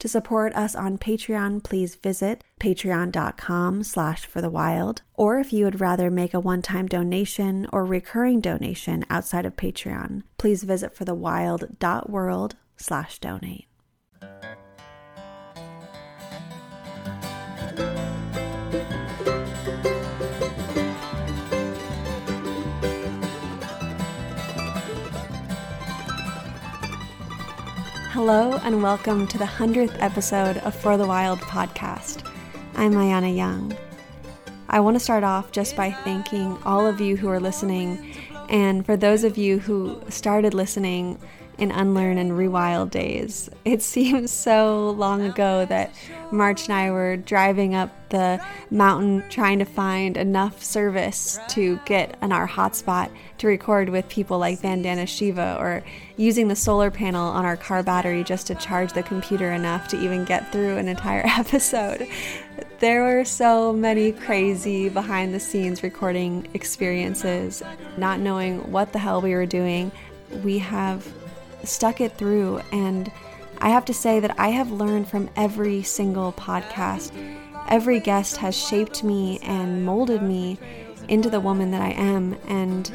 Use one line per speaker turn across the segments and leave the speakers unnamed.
To support us on Patreon, please visit patreon.com slash for the wild. Or if you would rather make a one-time donation or recurring donation outside of Patreon, please visit forthewild.world slash donate. Hello, and welcome to the 100th episode of For the Wild podcast. I'm Ayana Young. I want to start off just by thanking all of you who are listening, and for those of you who started listening in Unlearn and Rewild days. It seems so long ago that March and I were driving up the mountain trying to find enough service to get on our hotspot to record with people like Vandana Shiva or using the solar panel on our car battery just to charge the computer enough to even get through an entire episode. There were so many crazy behind the scenes recording experiences, not knowing what the hell we were doing. We have stuck it through. And I have to say that I have learned from every single podcast. Every guest has shaped me and molded me into the woman that I am. And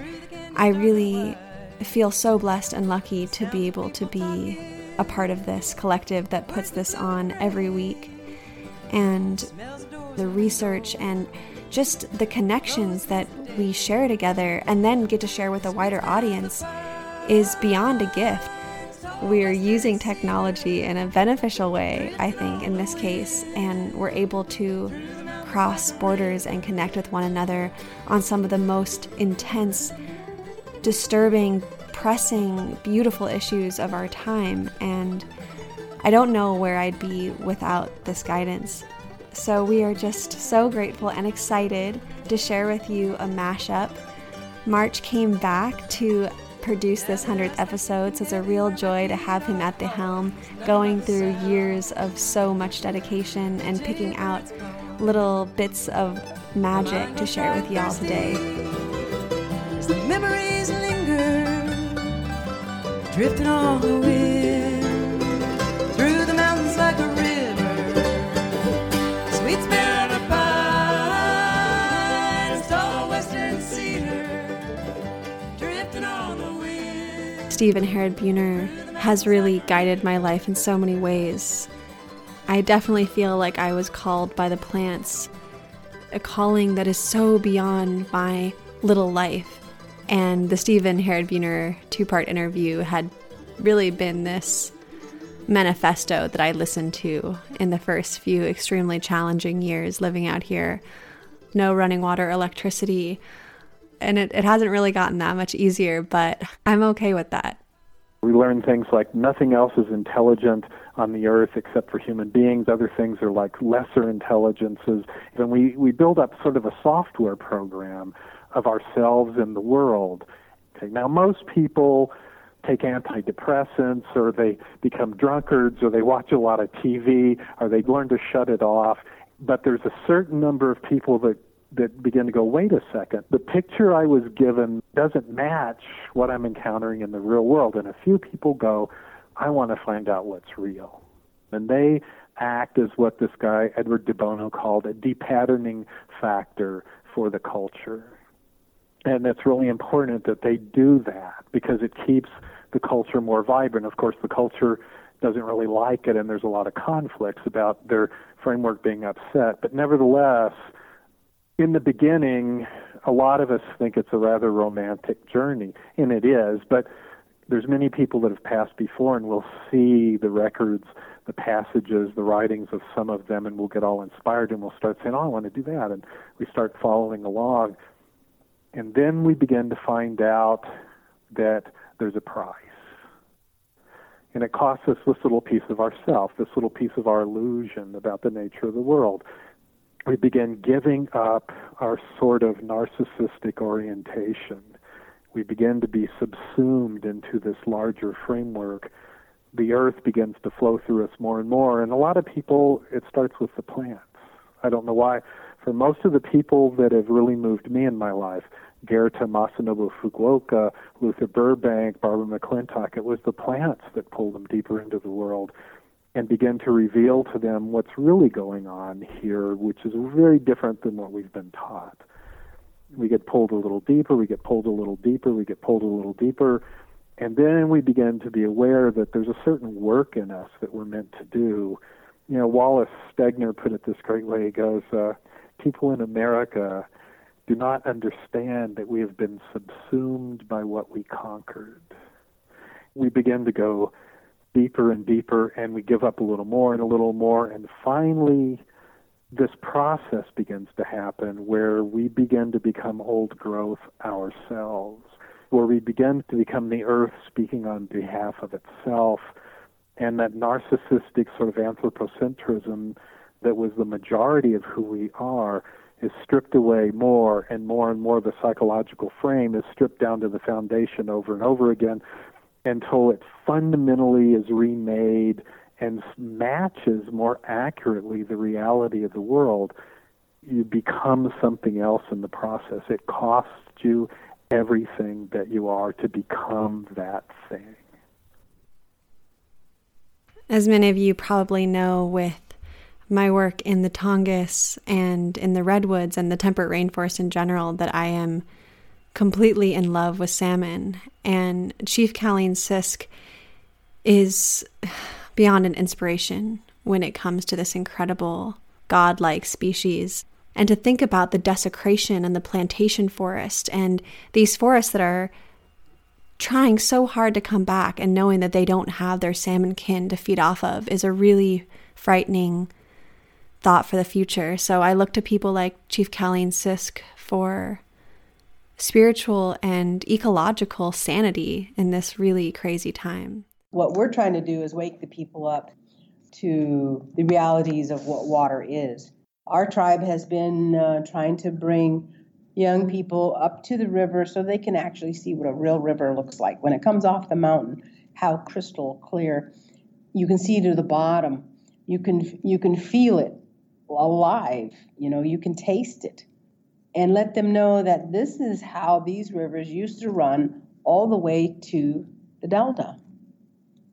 I really feel so blessed and lucky to be able to be a part of this collective that puts this on every week. And the research and just the connections that we share together and then get to share with a wider audience is beyond a gift we're using technology in a beneficial way, I think, in this case, and we're able to cross borders and connect with one another on some of the most intense, disturbing, pressing, beautiful issues of our time. And I don't know where I'd be without this guidance. So we are just so grateful and excited to share with you a mashup. March came back to produce this 100th episode, so it's a real joy to have him at the helm, going through years of so much dedication and picking out little bits of magic to share with y'all today. memories linger, drifting the Stephen Harrod Buhner has really guided my life in so many ways. I definitely feel like I was called by the plants, a calling that is so beyond my little life. And the Stephen Harrod Buhner two part interview had really been this manifesto that I listened to in the first few extremely challenging years living out here. No running water, electricity, and it, it hasn't really gotten that much easier, but I'm okay with that.
We learn things like nothing else is intelligent on the earth except for human beings. Other things are like lesser intelligences. And we, we build up sort of a software program of ourselves and the world. Now, most people take antidepressants or they become drunkards or they watch a lot of TV or they learn to shut it off. But there's a certain number of people that that begin to go, wait a second, the picture I was given doesn't match what I'm encountering in the real world. And a few people go, I want to find out what's real. And they act as what this guy, Edward de Bono, called a depatterning factor for the culture. And it's really important that they do that because it keeps the culture more vibrant. Of course, the culture doesn't really like it, and there's a lot of conflicts about their framework being upset. But nevertheless, in the beginning, a lot of us think it's a rather romantic journey, and it is, but there's many people that have passed before, and we'll see the records, the passages, the writings of some of them, and we'll get all inspired, and we'll start saying, "Oh, I want to do that," and we start following along, and then we begin to find out that there's a price. And it costs us this little piece of ourself, this little piece of our illusion about the nature of the world. We begin giving up our sort of narcissistic orientation. We begin to be subsumed into this larger framework. The earth begins to flow through us more and more. And a lot of people, it starts with the plants. I don't know why. For most of the people that have really moved me in my life, Goethe Masanobu Fukuoka, Luther Burbank, Barbara McClintock, it was the plants that pulled them deeper into the world and begin to reveal to them what's really going on here, which is very different than what we've been taught. We get pulled a little deeper, we get pulled a little deeper, we get pulled a little deeper, and then we begin to be aware that there's a certain work in us that we're meant to do. You know, Wallace Stegner put it this great way. He goes, uh, people in America do not understand that we have been subsumed by what we conquered. We begin to go deeper and deeper, and we give up a little more and a little more, and finally, this process begins to happen where we begin to become old growth ourselves, where we begin to become the earth speaking on behalf of itself, and that narcissistic sort of anthropocentrism that was the majority of who we are is stripped away more and more and more. The psychological frame is stripped down to the foundation over and over again until it fundamentally is remade and matches more accurately the reality of the world. You become something else in the process. It costs you everything that you are to become that thing.
As many of you probably know, with my work in the Tongass and in the redwoods and the temperate rainforest in general that I am completely in love with salmon. And Chief Caleen Sisk is beyond an inspiration when it comes to this incredible godlike species. And to think about the desecration and the plantation forest and these forests that are trying so hard to come back and knowing that they don't have their salmon kin to feed off of is a really frightening thought for the future. So I look to people like Chief Caleen Sisk for spiritual and ecological sanity in this really crazy time.
What we're trying to do is wake the people up to the realities of what water is. Our tribe has been uh, trying to bring young people up to the river so they can actually see what a real river looks like. When it comes off the mountain, how crystal clear. You can see to the bottom. You can you can feel it alive. You know, you can taste it. And let them know that this is how these rivers used to run all the way to the delta.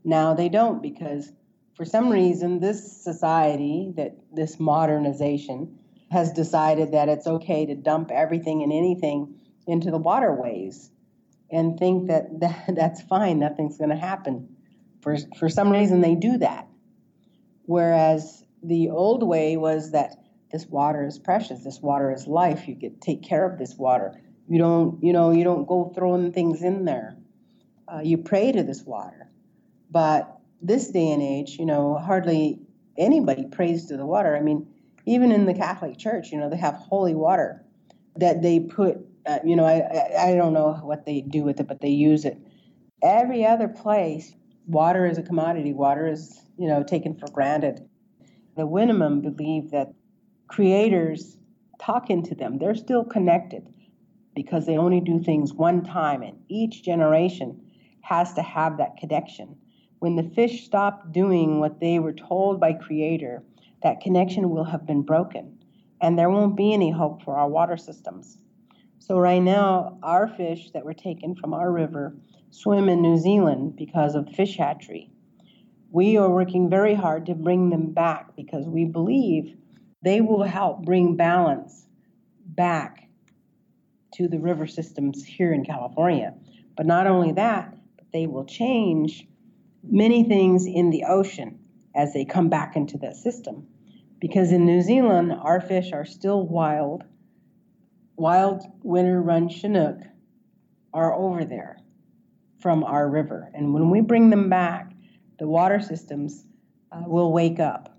Now they don't because for some reason this society that this modernization has decided that it's okay to dump everything and anything into the waterways and think that, that that's fine nothing's going to happen for for some reason they do that whereas the old way was that this water is precious this water is life you get take care of this water. You don't you know you don't go throwing things in there. Uh, you pray to this water. But this day and age you know hardly anybody prays to the water. I mean even in the catholic church you know they have holy water that they put uh, you know I, I i don't know what they do with it but they use it. Every other place water is a commodity. Water is you know taken for granted. The Winnemem believe that creators talking to them. They're still connected because they only do things one time, and each generation has to have that connection. When the fish stop doing what they were told by Creator, that connection will have been broken, and there won't be any hope for our water systems. So, right now, our fish that were taken from our river swim in New Zealand because of fish hatchery we are working very hard to bring them back because we believe they will help bring balance back to the river systems here in California. But not only that, but they will change many things in the ocean as they come back into that system. Because in New Zealand, our fish are still wild. Wild winter run Chinook are over there from our river. And when we bring them back, the water systems uh, will wake up,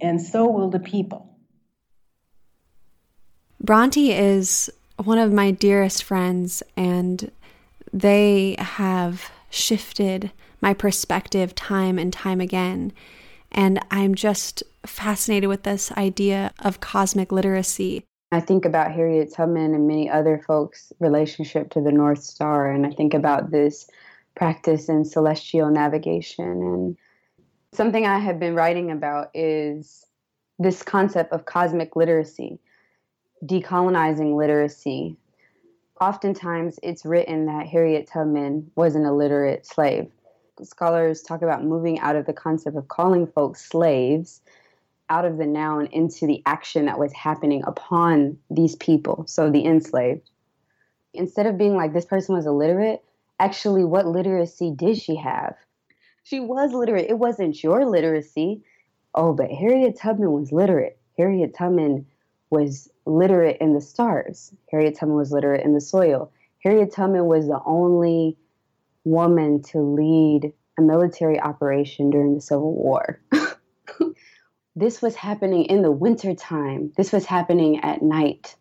and so will the people.
Bronte is one of my dearest friends, and they have shifted my perspective time and time again. And I'm just fascinated with this idea of cosmic literacy.
I think about Harriet Tubman and many other folks' relationship to the North Star, and I think about this practice in celestial navigation. And something I have been writing about is this concept of cosmic literacy, decolonizing literacy. Oftentimes, it's written that Harriet Tubman was an illiterate slave scholars talk about moving out of the concept of calling folks slaves out of the noun into the action that was happening upon these people, so the enslaved. Instead of being like this person was illiterate, actually, what literacy did she have? She was literate. It wasn't your literacy. Oh, but Harriet Tubman was literate. Harriet Tubman was literate in the stars. Harriet Tubman was literate in the soil. Harriet Tubman was the only woman to lead a military operation during the Civil War. this was happening in the wintertime. This was happening at night.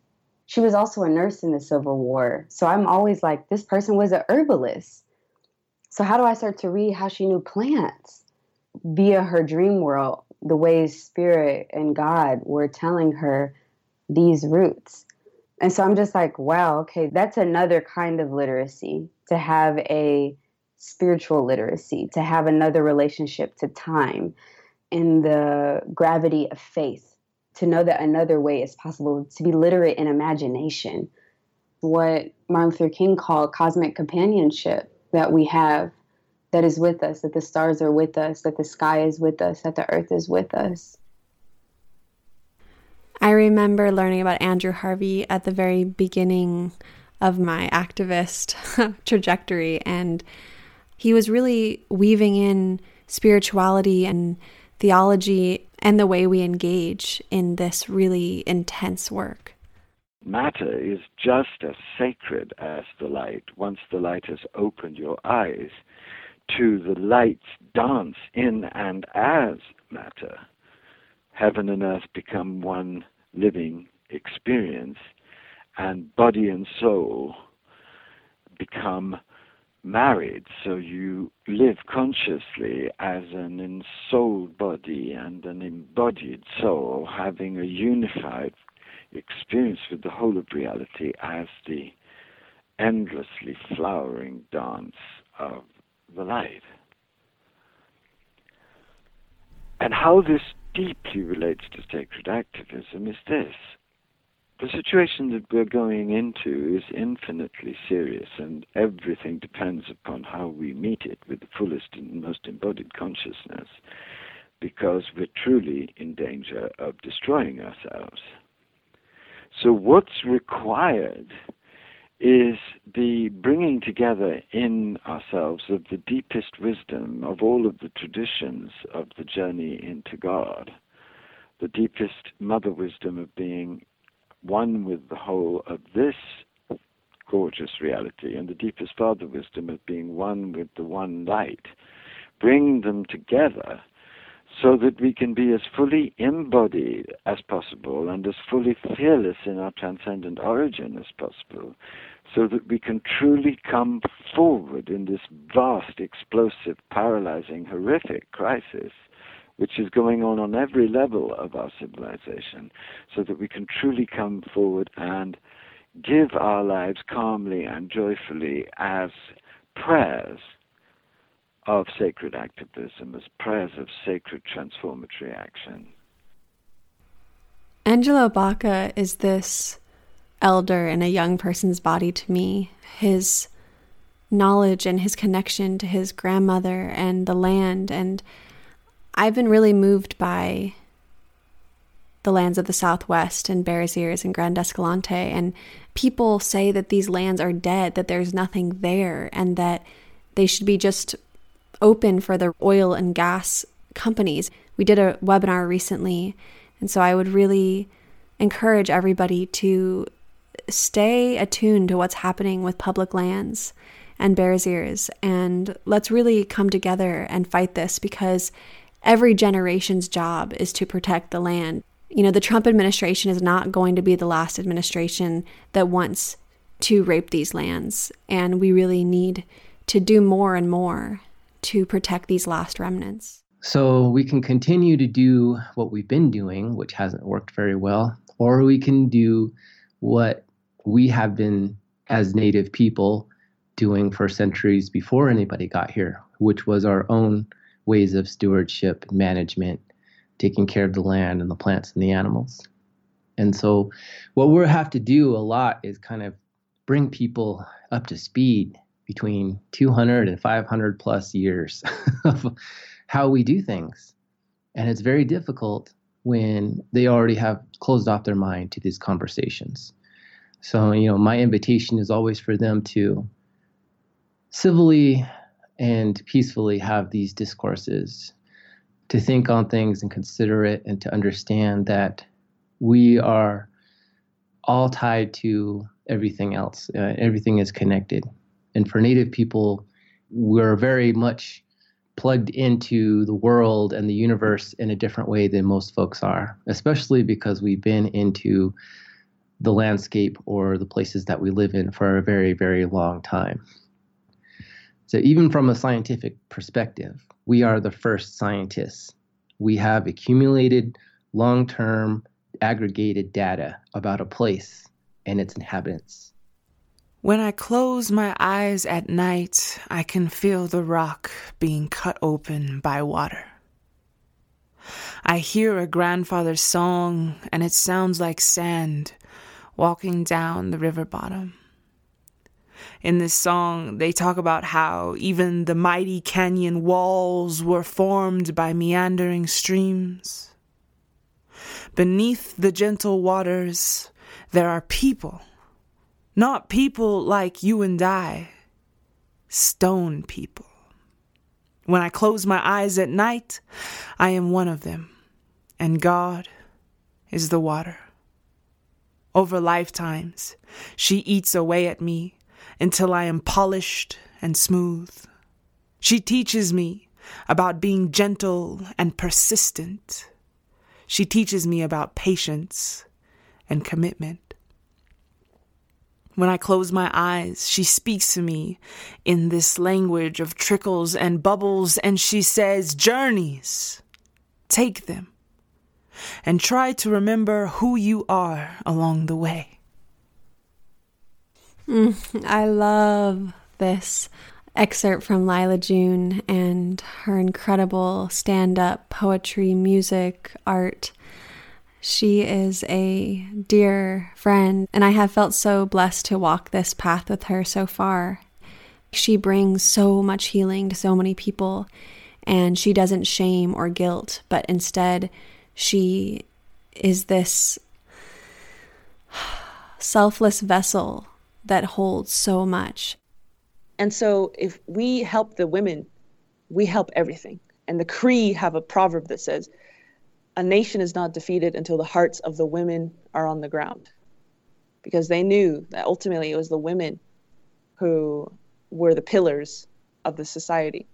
She was also a nurse in the Civil War. So I'm always like, this person was a herbalist. So how do I start to read how she knew plants via her dream world, the ways spirit and God were telling her these roots? And so I'm just like, wow, okay, that's another kind of literacy to have a spiritual literacy, to have another relationship to time and the gravity of faith, to know that another way is possible, to be literate in imagination. What Martin Luther King called cosmic companionship that we have that is with us, that the stars are with us, that the sky is with us, that the earth is with us.
I remember learning about Andrew Harvey at the very beginning of my activist trajectory, and he was really weaving in spirituality and theology and the way we engage in this really intense work.
Matter is just as sacred as the light once the light has opened your eyes to the light's dance in and as matter. Heaven and earth become one living experience, and body and soul become married. So you live consciously as an ensouled body and an embodied soul, having a unified experience with the whole of reality as the endlessly flowering dance of the light. And how this deeply relates to sacred activism is this. The situation that we're going into is infinitely serious, and everything depends upon how we meet it with the fullest and most embodied consciousness, because we're truly in danger of destroying ourselves. So, what's required is the bringing together in ourselves of the deepest wisdom of all of the traditions of the journey into God, the deepest mother wisdom of being one with the whole of this gorgeous reality, and the deepest father wisdom of being one with the one light. Bring them together so that we can be as fully embodied as possible and as fully fearless in our transcendent origin as possible, so that we can truly come forward in this vast, explosive, paralyzing, horrific crisis which is going on on every level of our civilization, so that we can truly come forward and give our lives calmly and joyfully as prayers of sacred activism, as prayers of sacred transformatory action.
Angelo Baca is this elder in a young person's body to me. His knowledge and his connection to his grandmother and the land. And I've been really moved by the lands of the Southwest and Bears Ears and Grand Escalante. And people say that these lands are dead, that there's nothing there, and that they should be just open for the oil and gas companies. We did a webinar recently, and so I would really encourage everybody to stay attuned to what's happening with public lands and Bears Ears, and let's really come together and fight this because every generation's job is to protect the land. You know, the Trump administration is not going to be the last administration that wants to rape these lands, and we really need to do more and more to protect these last remnants?
So we can continue to do what we've been doing, which hasn't worked very well, or we can do what we have been as Native people doing for centuries before anybody got here, which was our own ways of stewardship and management, taking care of the land and the plants and the animals. And so, what we'll have to do a lot is kind of bring people up to speed between 200 and 500 plus years of how we do things. And it's very difficult when they already have closed off their mind to these conversations. So, you know, my invitation is always for them to civilly and peacefully have these discourses, to think on things and consider it, and to understand that we are all tied to everything else. Uh, everything is connected. And for Native people, we're very much plugged into the world and the universe in a different way than most folks are, especially because we've been into the landscape or the places that we live in for a very, very long time. So, even from a scientific perspective, we are the first scientists. We have accumulated long term aggregated data about a place and its inhabitants.
When I close my eyes at night, I can feel the rock being cut open by water. I hear a grandfather's song, and it sounds like sand walking down the river bottom. In this song, they talk about how even the mighty canyon walls were formed by meandering streams. Beneath the gentle waters, there are people, not people like you and I, stone people. When I close my eyes at night, I am one of them, and God is the water over lifetimes. She eats away at me until I am polished and smooth. She teaches me about being gentle and persistent. She teaches me about patience and commitment. When I close my eyes, she speaks to me in this language of trickles and bubbles, and she says, Journeys, take them and try to remember who you are along the way.
Mm, I love this excerpt from Lyla June and her incredible stand up poetry, music, art. She is a dear friend, and I have felt so blessed to walk this path with her so far. She brings so much healing to so many people, and she doesn't shame or guilt, but instead, she is this selfless vessel that holds so much.
And so if we help the women, we help everything. And the Cree have a proverb that says, a nation is not defeated until the hearts of the women are on the ground. Because they knew that ultimately it was the women who were the pillars of the society.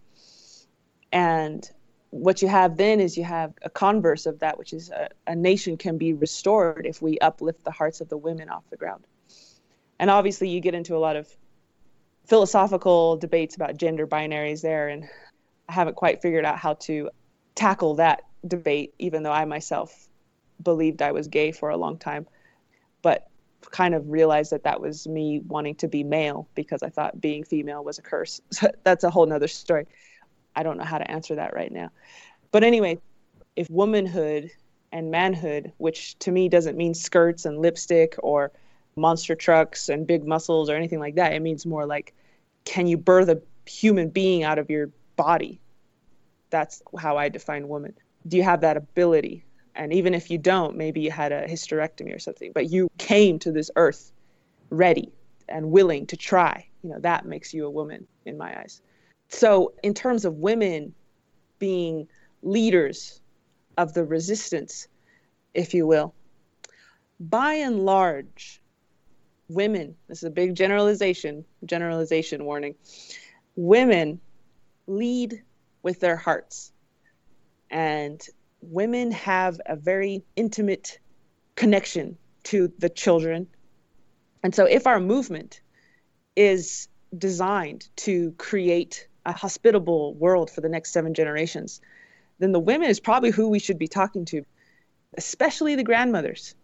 And what you have then is you have a converse of that, which is a, a, nation can be restored if we uplift the hearts of the women off the ground. And obviously, you get into a lot of philosophical debates about gender binaries there, and I haven't quite figured out how to tackle that debate, even though I myself believed I was gay for a long time. But kind of realized that that was me wanting to be male because I thought being female was a curse. So that's a whole nother story. I don't know how to answer that right now. But anyway, if womanhood and manhood, which to me doesn't mean skirts and lipstick or monster trucks and big muscles or anything like that, it means more like can you birth a human being out of your body? That's how I define woman. Do you have that ability? And even if you don't, maybe you had a hysterectomy or something, but you came to this earth ready and willing to try. You know, that makes you a woman in my eyes. So, in terms of women being leaders of the resistance, if you will, by and large, women, this is a big generalization, generalization warning, women lead with their hearts. And women have a very intimate connection to the children. And so, if our movement is designed to create a hospitable world for the next seven generations, then the women is probably who we should be talking to, especially the grandmothers,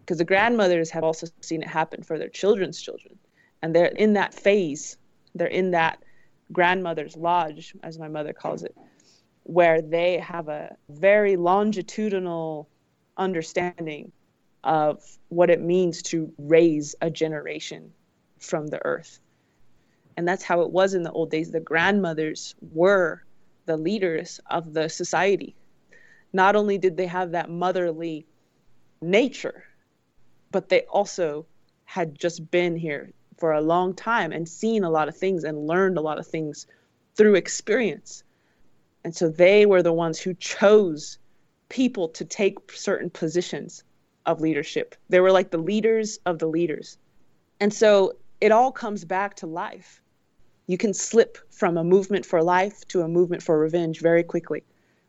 because the grandmothers have also seen it happen for their children's children. And they're in that phase, they're in that grandmother's lodge, as my mother calls it, where they have a very longitudinal understanding of what it means to raise a generation from the earth. And that's how it was in the old days. The grandmothers were the leaders of the society. Not only did they have that motherly nature, but they also had just been here for a long time and seen a lot of things and learned a lot of things through experience. And so they were the ones who chose people to take certain positions of leadership. They were like the leaders of the leaders. And so it all comes back to life. You can slip from a movement for life to a movement for revenge very quickly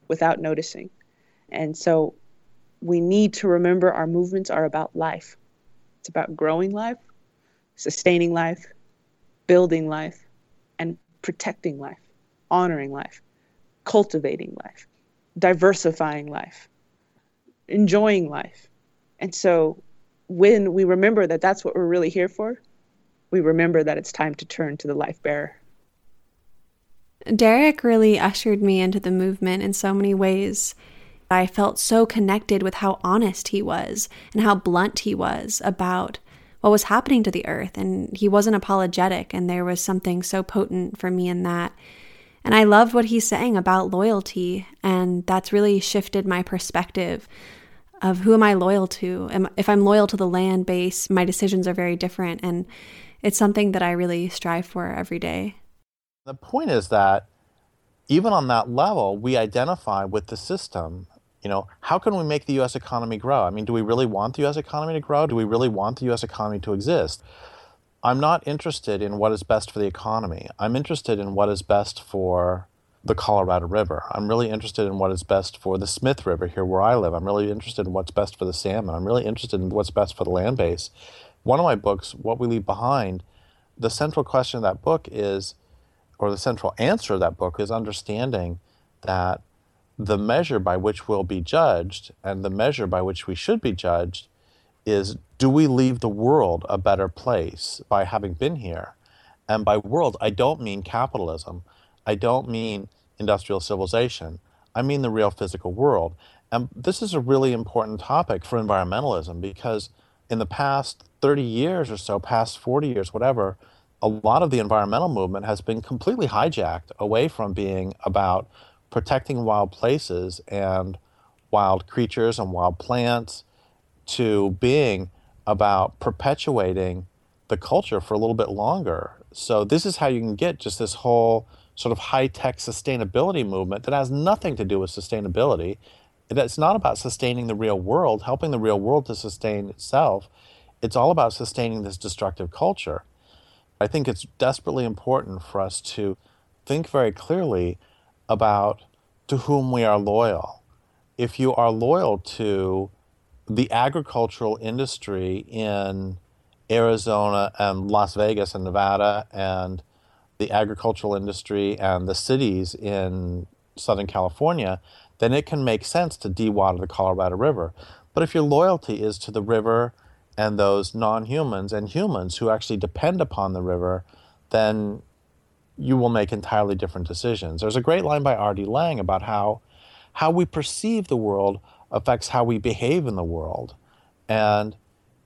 without noticing. And so we need to remember our movements are about life. It's about growing life, sustaining life, building life, and protecting life, honoring life, cultivating life, diversifying life, enjoying life. And so when we remember that that's what we're really here for, we remember that it's time to turn to the life bearer.
Derrick really ushered me into the movement in so many ways. I felt so connected with how honest he was and how blunt he was about what was happening to the earth. And he wasn't apologetic, and there was something so potent for me in that. And I loved what he's saying about loyalty, and that's really shifted my perspective of who am I loyal to? If I'm loyal to the land base, my decisions are very different. And it's something that I really strive for every day.
The point is that even on that level, we identify with the system. You know, how can we make the US economy grow? I mean, do we really want the US economy to grow? Do we really want the US economy to exist? I'm not interested in what is best for the economy. I'm interested in what is best for the Colorado River. I'm really interested in what is best for the Smith River here where I live. I'm really interested in what's best for the salmon. I'm really interested in what's best for the land base. One of my books, What We Leave Behind, the central question of that book is, or the central answer of that book is understanding that the measure by which we'll be judged and the measure by which we should be judged is do we leave the world a better place by having been here? And by world, I don't mean capitalism. I don't mean industrial civilization. I mean the real physical world. And this is a really important topic for environmentalism because in the past 30 years or so, past 40 years, whatever, a lot of the environmental movement has been completely hijacked away from being about protecting wild places and wild creatures and wild plants to being about perpetuating the culture for a little bit longer. So, this is how you can get just this whole sort of high tech sustainability movement that has nothing to do with sustainability. It's not about sustaining the real world, helping the real world to sustain itself. It's all about sustaining this destructive culture. I think it's desperately important for us to think very clearly about to whom we are loyal. If you are loyal to the agricultural industry in Arizona and Las Vegas and Nevada and the agricultural industry and the cities in Southern California, then it can make sense to dewater the Colorado River. But if your loyalty is to the river and those non humans and humans who actually depend upon the river, then you will make entirely different decisions. There's a great line by R.D. Laing about how, how we perceive the world affects how we behave in the world. And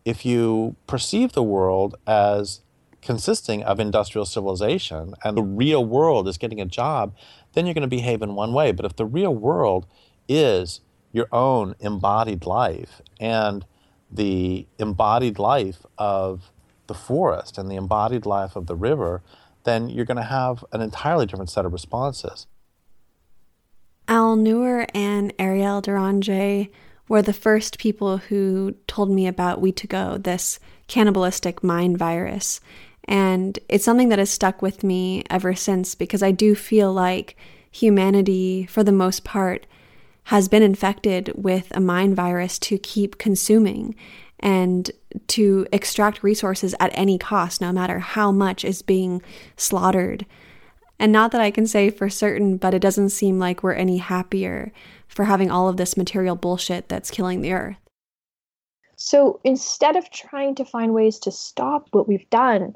if you perceive the world as consisting of industrial civilization and the real world is getting a job, then you're going to behave in one way. But if the real world is your own embodied life and the embodied life of the forest and the embodied life of the river, then you're going to have an entirely different set of responses.
Alnoor and Eriel Deranger were the first people who told me about Wetiko, this cannibalistic mind virus. And it's something that has stuck with me ever since because I do feel like humanity, for the most part, has been infected with a mind virus to keep consuming and to extract resources at any cost, no matter how much is being slaughtered. And not that I can say for certain, but it doesn't seem like we're any happier for having all of this material bullshit that's killing the earth.
So instead of trying to find ways to stop what we've done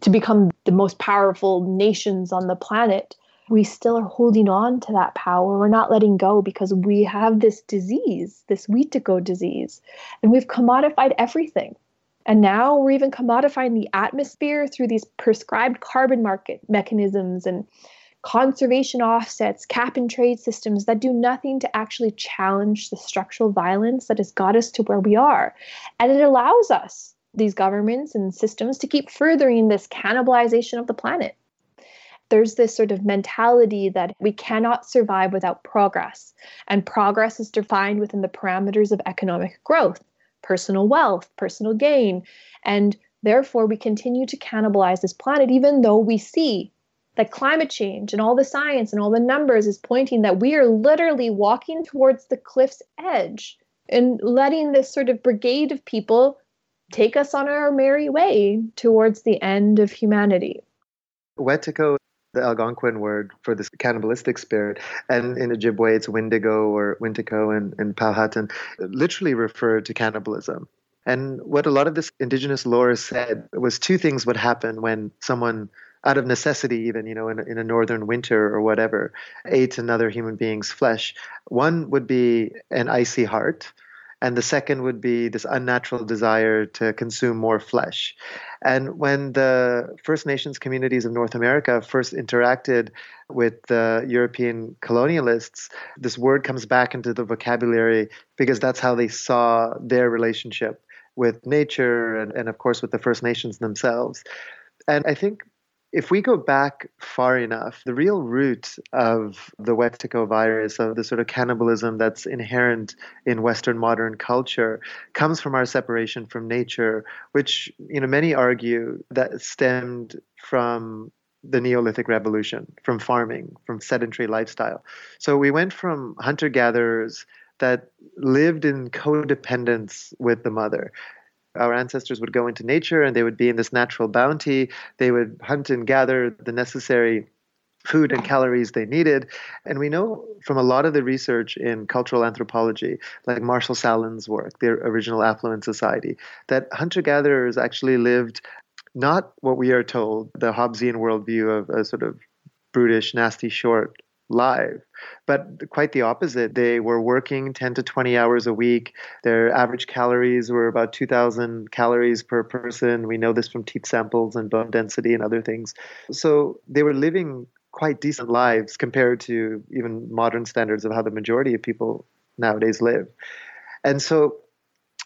to become the most powerful nations on the planet, we still are holding on to that power. We're not letting go because we have this disease, this Wetiko disease, and we've commodified everything. And now we're even commodifying the atmosphere through these prescribed carbon market mechanisms and conservation offsets, cap and trade systems that do nothing to actually challenge the structural violence that has got us to where we are. And it allows us, these governments and systems, to keep furthering this cannibalization of the planet there's this sort of mentality that we cannot survive without progress. And progress is defined within the parameters of economic growth, personal wealth, personal gain. And therefore, we continue to cannibalize this planet, even though we see that climate change and all the science and all the numbers is pointing that we are literally walking towards the cliff's edge and letting this sort of brigade of people take us on our merry way towards the end of humanity.
Wetiko the Algonquin word for this cannibalistic spirit. And in Ojibwe, it's Windigo or Wintiko and, and Powhatan, literally refer to cannibalism. And what a lot of this indigenous lore said was two things would happen when someone, out of necessity, even, you know, in, in a northern winter or whatever, ate another human being's flesh. One would be an icy heart, and the second would be this unnatural desire to consume more flesh. And when the First Nations communities of North America first interacted with the European colonialists, this word comes back into the vocabulary because that's how they saw their relationship with nature and, and of course with the First Nations themselves. And I think if we go back far enough, the real root of the Wetiko virus, of the sort of cannibalism that's inherent in Western modern culture, comes from our separation from nature, which you know many argue that stemmed from the Neolithic Revolution, from farming, from sedentary lifestyle. So we went from hunter gatherers that lived in codependence with the mother our ancestors would go into nature and they would be in this natural bounty. They would hunt and gather the necessary food and calories they needed. And we know from a lot of the research in cultural anthropology, like Marshall Sahlins' work, the original Affluent Society, that hunter gatherers actually lived not what we are told, the Hobbesian worldview of a sort of brutish, nasty, short live. But quite the opposite. They were working 10 to 20 hours a week. Their average calories were about 2,000 calories per person. We know this from teeth samples and bone density and other things. So they were living quite decent lives compared to even modern standards of how the majority of people nowadays live. And so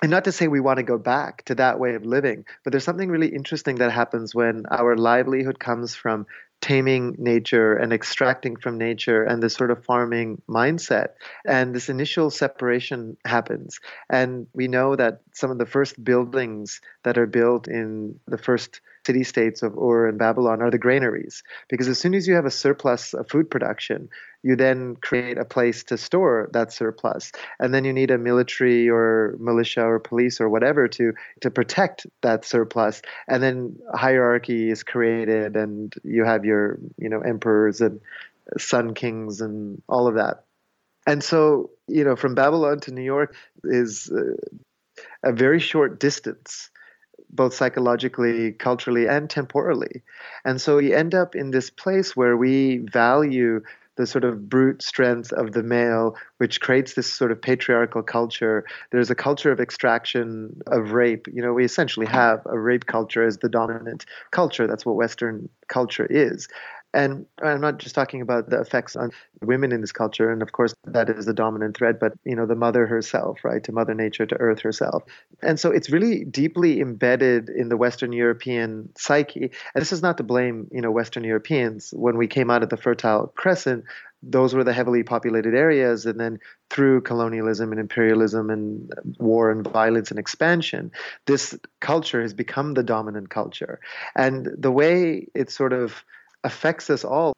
and not to say we want to go back to that way of living, but there's something really interesting that happens when our livelihood comes from taming nature and extracting from nature and this sort of farming mindset. And this initial separation happens. And we know that some of the first buildings that are built in the first city states of Ur and Babylon are the granaries. Because as soon as you have a surplus of food production, you then create a place to store that surplus. And then you need a military or militia or police or whatever to, to protect that surplus. And then hierarchy is created and you have your, you know, emperors and sun kings and all of that. And so, you know, from Babylon to New York is uh, a very short distance both psychologically, culturally, and temporally. And so we end up in this place where we value the sort of brute strength of the male, which creates this sort of patriarchal culture. There's a culture of extraction, of rape. You know, we essentially have a rape culture as the dominant culture. That's what Western culture is. And I'm not just talking about the effects on women in this culture, and of course that is the dominant thread, but you know the mother herself, right, to Mother Nature, to Earth herself, and so it's really deeply embedded in the Western European psyche. And this is not to blame, you know, Western Europeans. When we came out of the Fertile Crescent, those were the heavily populated areas, and then through colonialism and imperialism and war and violence and expansion, this culture has become the dominant culture, and the way it's sort of affects us all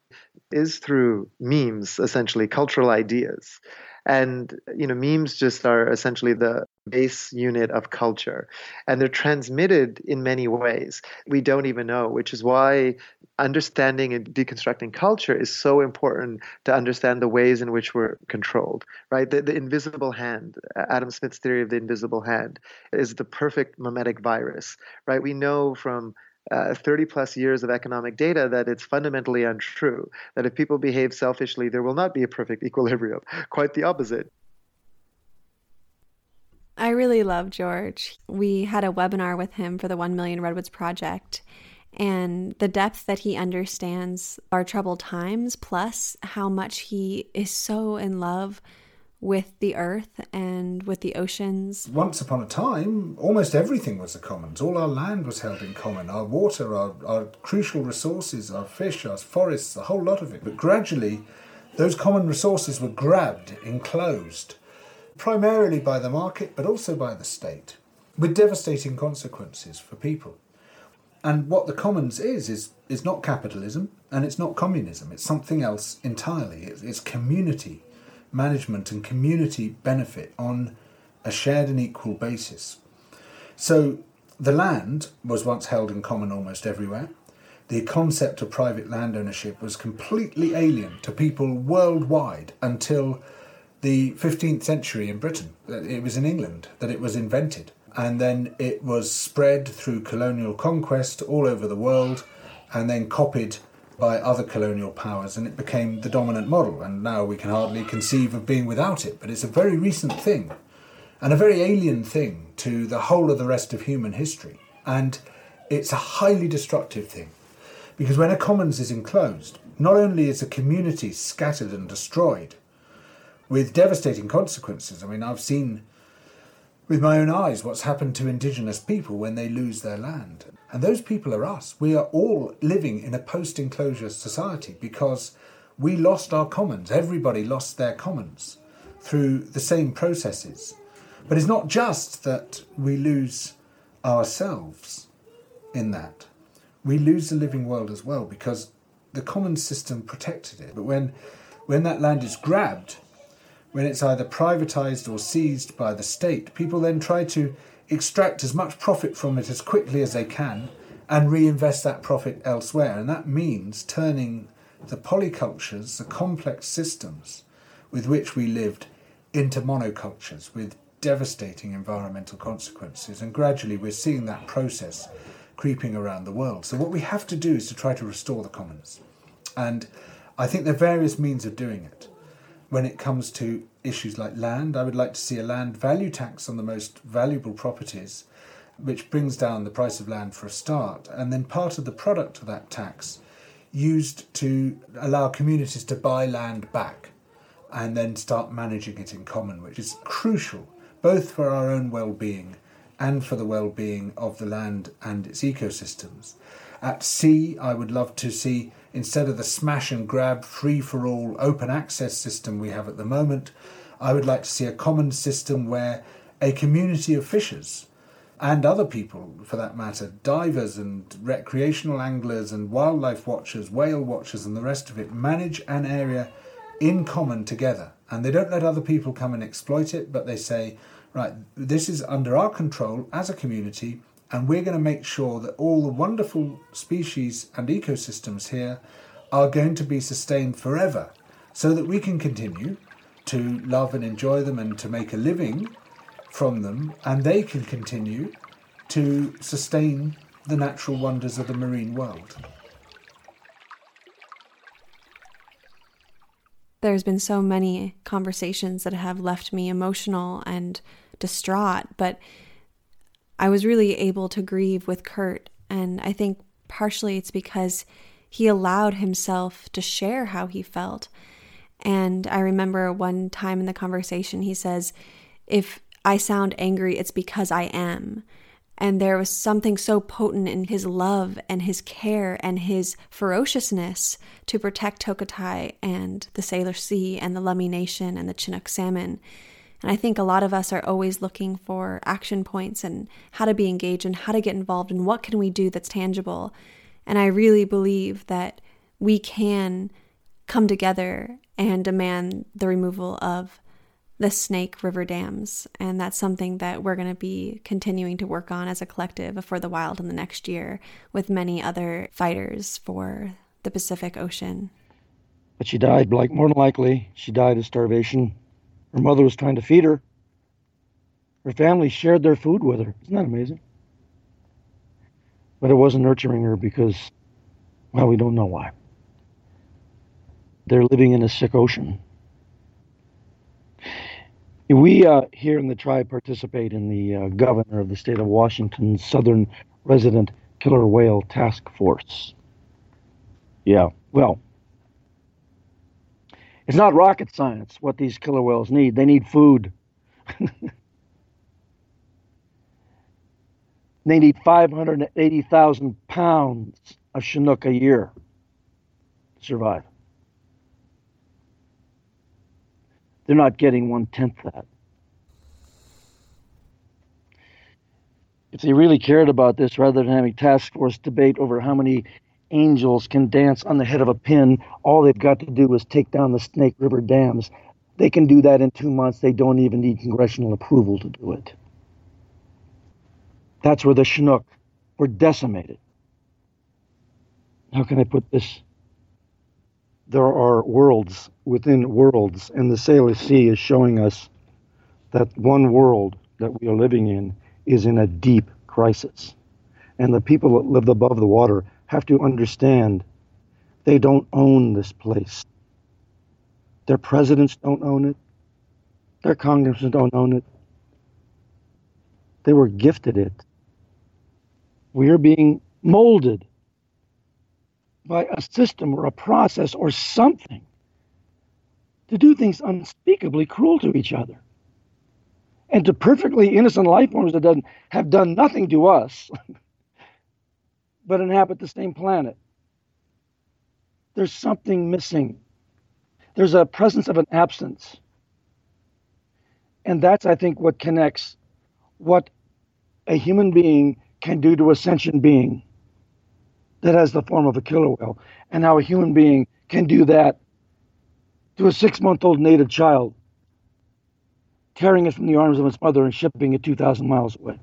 is through memes, essentially, cultural ideas. And you know, memes just are essentially the base unit of culture, and they're transmitted in many ways we don't even know, which is why understanding and deconstructing culture is so important to understand the ways in which we're controlled. Right, the, the invisible hand, Adam Smith's theory of the invisible hand, is the perfect memetic virus. Right, we know from uh, 30 plus years of economic data that it's fundamentally untrue. That if people behave selfishly, there will not be a perfect equilibrium. Quite the opposite.
I really love George. We had a webinar with him for the 1 Million Redwoods Project, and the depth that he understands our troubled times, plus how much he is so in love with the earth and with the oceans.
Once upon a time, almost everything was a commons. All our land was held in common our water, our, our crucial resources, our fish, our forests, a whole lot of it. But gradually, those common resources were grabbed, enclosed, primarily by the market, but also by the state, with devastating consequences for people. And what the commons is, is, is not capitalism and it's not communism. It's something else entirely. It's, it's community management and community benefit on a shared and equal basis. So the land was once held in common almost everywhere. The concept of private land ownership was completely alien to people worldwide until the 15th century in Britain. It was in England that it was invented. And then it was spread through colonial conquest all over the world and then copied by other colonial powers and it became the dominant model. And now we can hardly conceive of being without it. But it's a very recent thing and a very alien thing to the whole of the rest of human history. And it's a highly destructive thing because when a commons is enclosed, not only is a community scattered and destroyed with devastating consequences. I mean, I've seen with my own eyes what's happened to indigenous people when they lose their land. And those people are us. We are all living in a post enclosure society because we lost our commons. Everybody lost their commons through the same processes. But it's not just that we lose ourselves in that, we lose the living world as well because the common system protected it. But when, when that land is grabbed, when it's either privatized or seized by the state, people then try to extract as much profit from it as quickly as they can and reinvest that profit elsewhere. And that means turning the polycultures, the complex systems with which we lived, into monocultures with devastating environmental consequences. And gradually we're seeing that process creeping around the world. So, what we have to do is to try to restore the commons. And I think there are various means of doing it. When it comes to issues like land. I would like to see a land value tax on the most valuable properties, which brings down the price of land for a start, and then part of the product of that tax used to allow communities to buy land back and then start managing it in common, which is crucial both for our own well being and for the well being of the land and its ecosystems. At sea, I would love to see, instead of the smash and grab, free for all open access system we have at the moment, I would like to see a common system where a community of fishers and other people, for that matter, divers and recreational anglers and wildlife watchers, whale watchers, and the rest of it, manage an area in common together. And they don't let other people come and exploit it, but they say, right, this is under our control as a community, and we're going to make sure that all the wonderful species and ecosystems here are going to be sustained forever so that we can continue to love and enjoy them and to make a living from them, and they can continue to sustain the natural wonders of the marine world.
There's been so many conversations that have left me emotional and distraught, but I was really able to grieve with Kurt. And I think partially it's because he allowed himself to share how he felt. And I remember one time in the conversation, he says, If I sound angry, it's because I am. And there was something so potent in his love and his care and his ferociousness to protect Tokitae and the Salish Sea and the Lummi Nation and the Chinook salmon and I think a lot of us are always looking for action points and how to be engaged and how to get involved and what can we do that's tangible. And I really believe that we can come together and demand the removal of the Snake River dams. And that's something that we're going to be continuing to work on as a collective for the wild in the next year with many other fighters for the Pacific Ocean.
But she died, like more than likely, she died of starvation. Her mother was trying to feed her. Her family shared their food with her. Isn't that amazing? But it wasn't nurturing her because, well, we don't know why. They're living in a sick ocean. We uh, here in the tribe participate in the uh, governor of the state of Washington's Southern Resident Killer Whale Task Force. Yeah, well, it's not rocket science what these killer whales need. They need food. they need 580,000 pounds of Chinook a year to survive. They're not getting one tenth that. If they really cared about this, rather than having task force debate over how many angels can dance on the head of a pin, all they've got to do is take down the Snake River dams. They can do that in two months. They don't even need congressional approval to do it. That's where the Chinook were decimated. How can I put this? there are worlds within worlds, and the Salish Sea is showing us that one world that we are living in is in a deep crisis. And the people that live above the water have to understand they don't own this place. Their presidents don't own it, their congressmen don't own it. They were gifted it. We are being molded by a system or a process or something to do things unspeakably cruel to each other. And to perfectly innocent life forms that have done nothing to us but inhabit the same planet. There's something missing. There's a presence of an absence. And that's, I think, what connects what a human being can do to a sentient being that has the form of a killer whale, and how a human being can do that to a six month old native child, tearing it from the arms of its mother and shipping it 2,000 miles away.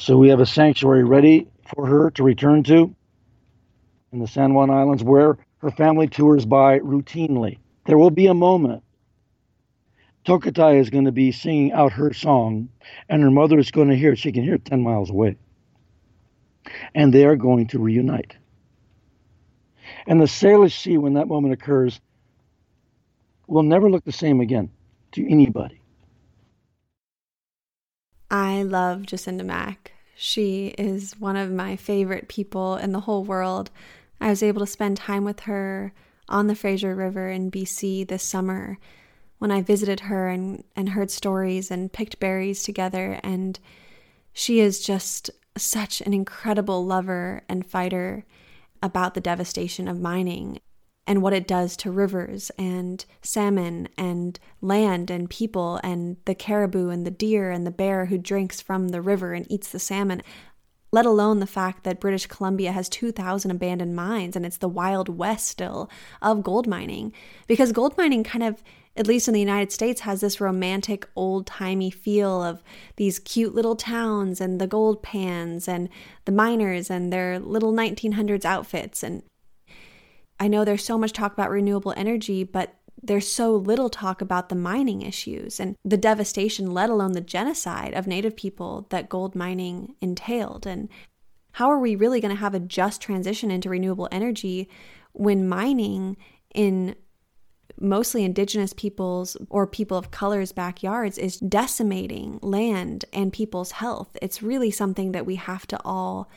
So we have a sanctuary ready for her to return to in the San Juan Islands where her family tours by routinely. There will be a moment. Tokitae is going to be singing out her song, and her mother is going to hear it. She can hear it 10 miles away and they are going to reunite. And the Salish Sea, when that moment occurs, will never look the same again to anybody.
I love Jacinda Mack. She is one of my favorite people in the whole world. I was able to spend time with her on the Fraser River in BC this summer when I visited her and, and heard stories and picked berries together. And she is just such an incredible lover and fighter about the devastation of mining and what it does to rivers and salmon and land and people and the caribou and the deer and the bear who drinks from the river and eats the salmon let alone the fact that British Columbia has 2,000 abandoned mines and it's the wild west still of gold mining. Because gold mining kind of at least in the United States, has this romantic, old timey feel of these cute little towns and the gold pans and the miners and their little 1900s outfits. And I know there's so much talk about renewable energy, but there's so little talk about the mining issues and the devastation, let alone the genocide of Native people that gold mining entailed. And how are we really going to have a just transition into renewable energy when mining in mostly indigenous peoples or people of color's backyards is decimating land and people's health. It's really something that we have to all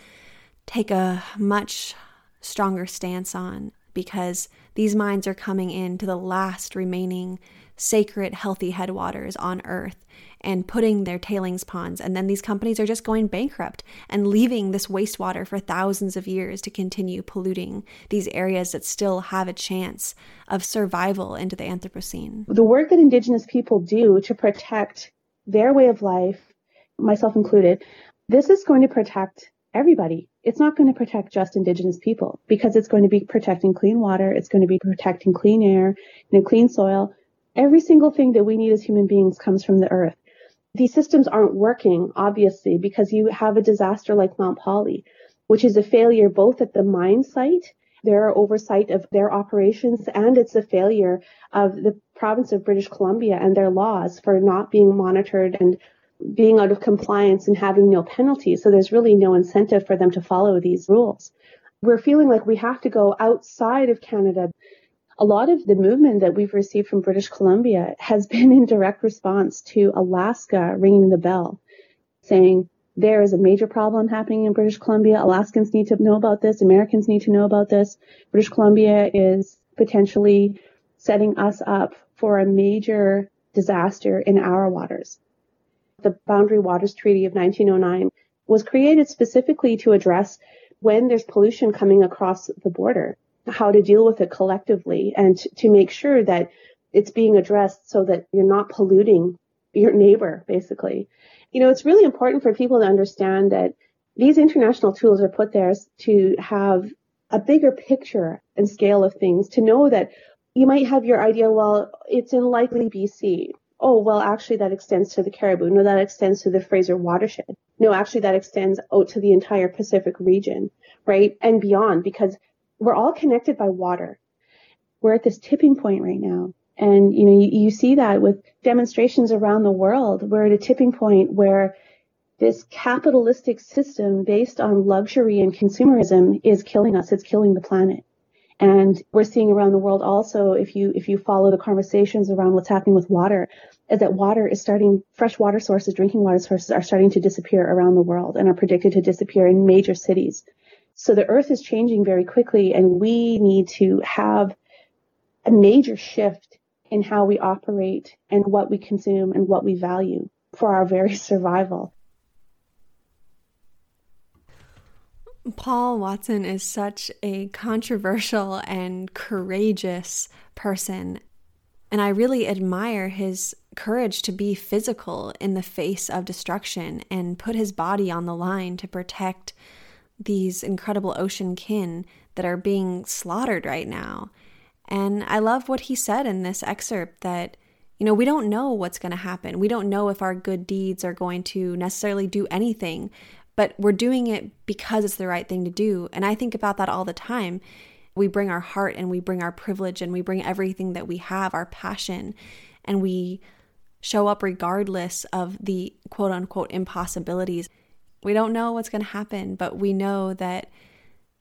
take a much stronger stance on because these mines are coming into the last remaining sacred, healthy headwaters on Earth and putting their tailings ponds. And then these companies are just going bankrupt and leaving this wastewater for thousands of years to continue polluting these areas that still have a chance of survival into the Anthropocene.
The work that Indigenous people do to protect their way of life, myself included, this is going to protect everybody. It's not going to protect just Indigenous people because it's going to be protecting clean water, it's going to be protecting clean air and clean soil Every single thing that we need as human beings comes from the earth. These systems aren't working, obviously, because you have a disaster like Mount Polley, which is a failure both at the mine site, their oversight of their operations, and it's a failure of the province of British Columbia and their laws for not being monitored and being out of compliance and having no penalties. So there's really no incentive for them to follow these rules. We're feeling like we have to go outside of Canada a lot of the movement that we've received from British Columbia has been in direct response to Alaska ringing the bell, saying there is a major problem happening in British Columbia. Alaskans need to know about this. Americans need to know about this. British Columbia is potentially setting us up for a major disaster in our waters. The Boundary Waters Treaty of 1909 was created specifically to address when there's pollution coming across the border how to deal with it collectively and to make sure that it's being addressed so that you're not polluting your neighbor, basically. You know, it's really important for people to understand that these international tools are put there to have a bigger picture and scale of things, to know that you might have your idea, well, it's in likely BC. Oh, well, actually, that extends to the Cariboo. No, that extends to the Fraser watershed. No, actually, that extends out to the entire Pacific region, right? And beyond, because we're all connected by water. We're at this tipping point right now. And, you know, you, you see that with demonstrations around the world. We're at a tipping point where this capitalistic system based on luxury and consumerism is killing us. It's killing the planet. And we're seeing around the world also, if you, if you follow the conversations around what's happening with water, is that water is starting, fresh water sources, drinking water sources are starting to disappear around the world and are predicted to disappear in major cities. So the earth is changing very quickly and we need to have a major shift in how we operate and what we consume and what we value for our very survival.
Paul Watson is such a controversial and courageous person. And I really admire his courage to be physical in the face of destruction and put his body on the line to protect these incredible ocean kin that are being slaughtered right now. And I love what he said in this excerpt that, you know, we don't know what's going to happen. We don't know if our good deeds are going to necessarily do anything, but we're doing it because it's the right thing to do. And I think about that all the time. We bring our heart and we bring our privilege and we bring everything that we have, our passion, and we show up regardless of the quote unquote impossibilities. We don't know what's going to happen, but we know that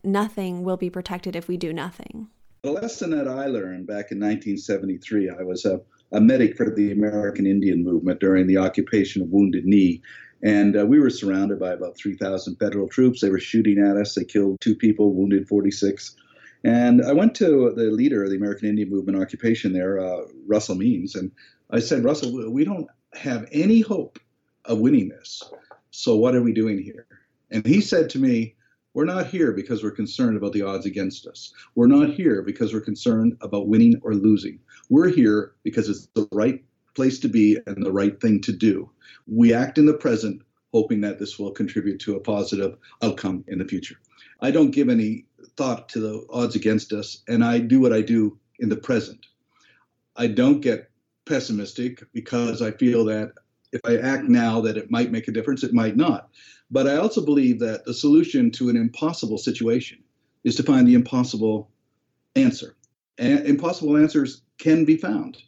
nothing will be protected if we do nothing.
The lesson that I learned back in 1973, I was a, a medic for the American Indian movement during the occupation of Wounded Knee. And uh, we were surrounded by about 3,000 federal troops. They were shooting at us. They killed two people, wounded 46. And I went to the leader of the American Indian Movement occupation there, uh, Russell Means, and I said, Russell, we don't have any hope of winning this. So what are we doing here? And he said to me, We're not here because we're concerned about the odds against us. We're not here because we're concerned about winning or losing. We're here because it's the right place to be and the right thing to do. We act in the present, hoping that this will contribute to a positive outcome in the future. I don't give any thought to the odds against us, and I do what I do in the present. I don't get pessimistic because I feel that if I act now that it might make a difference, it might not. But I also believe that the solution to an impossible situation is to find the impossible answer. And impossible answers can be found.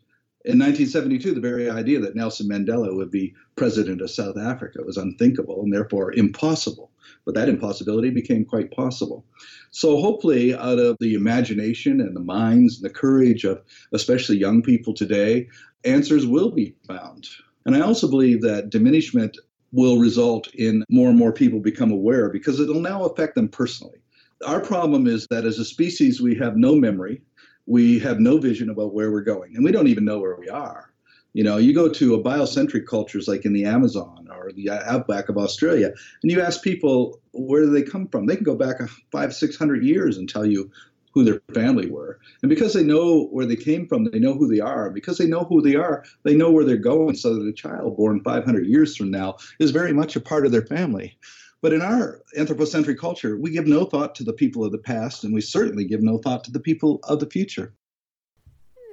In 1972, the very idea that Nelson Mandela would be president of South Africa was unthinkable and therefore impossible. But that impossibility became quite possible. So, hopefully, out of the imagination and the minds and the courage of especially young people today, answers will be found. And I also believe that diminishment will result in more and more people become aware because it'll now affect them personally. Our problem is that as a species, we have no memory, we have no vision about where we're going, and we don't even know where we are. You know, you go to a biocentric cultures like in the Amazon or the outback of Australia, and you ask people where do they come from. They can go back five, six hundred years and tell you who their family were. And because they know where they came from, they know who they are. Because they know who they are, they know where they're going. So that a child born 500 years from now is very much a part of their family. But in our anthropocentric culture, we give no thought to the people of the past, and we certainly give no thought to the people of the future.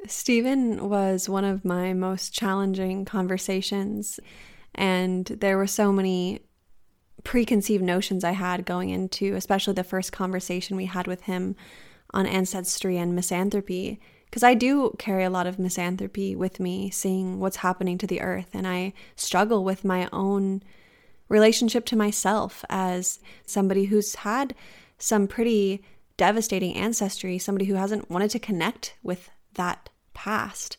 Stephen was one of my most challenging conversations, and there were so many preconceived notions I had going into, especially the first conversation we had with him on ancestry and misanthropy. Because I do carry a lot of misanthropy with me, seeing what's happening to the earth, and I struggle with my own relationship to myself as somebody who's had some pretty devastating ancestry, somebody who hasn't wanted to connect with that past.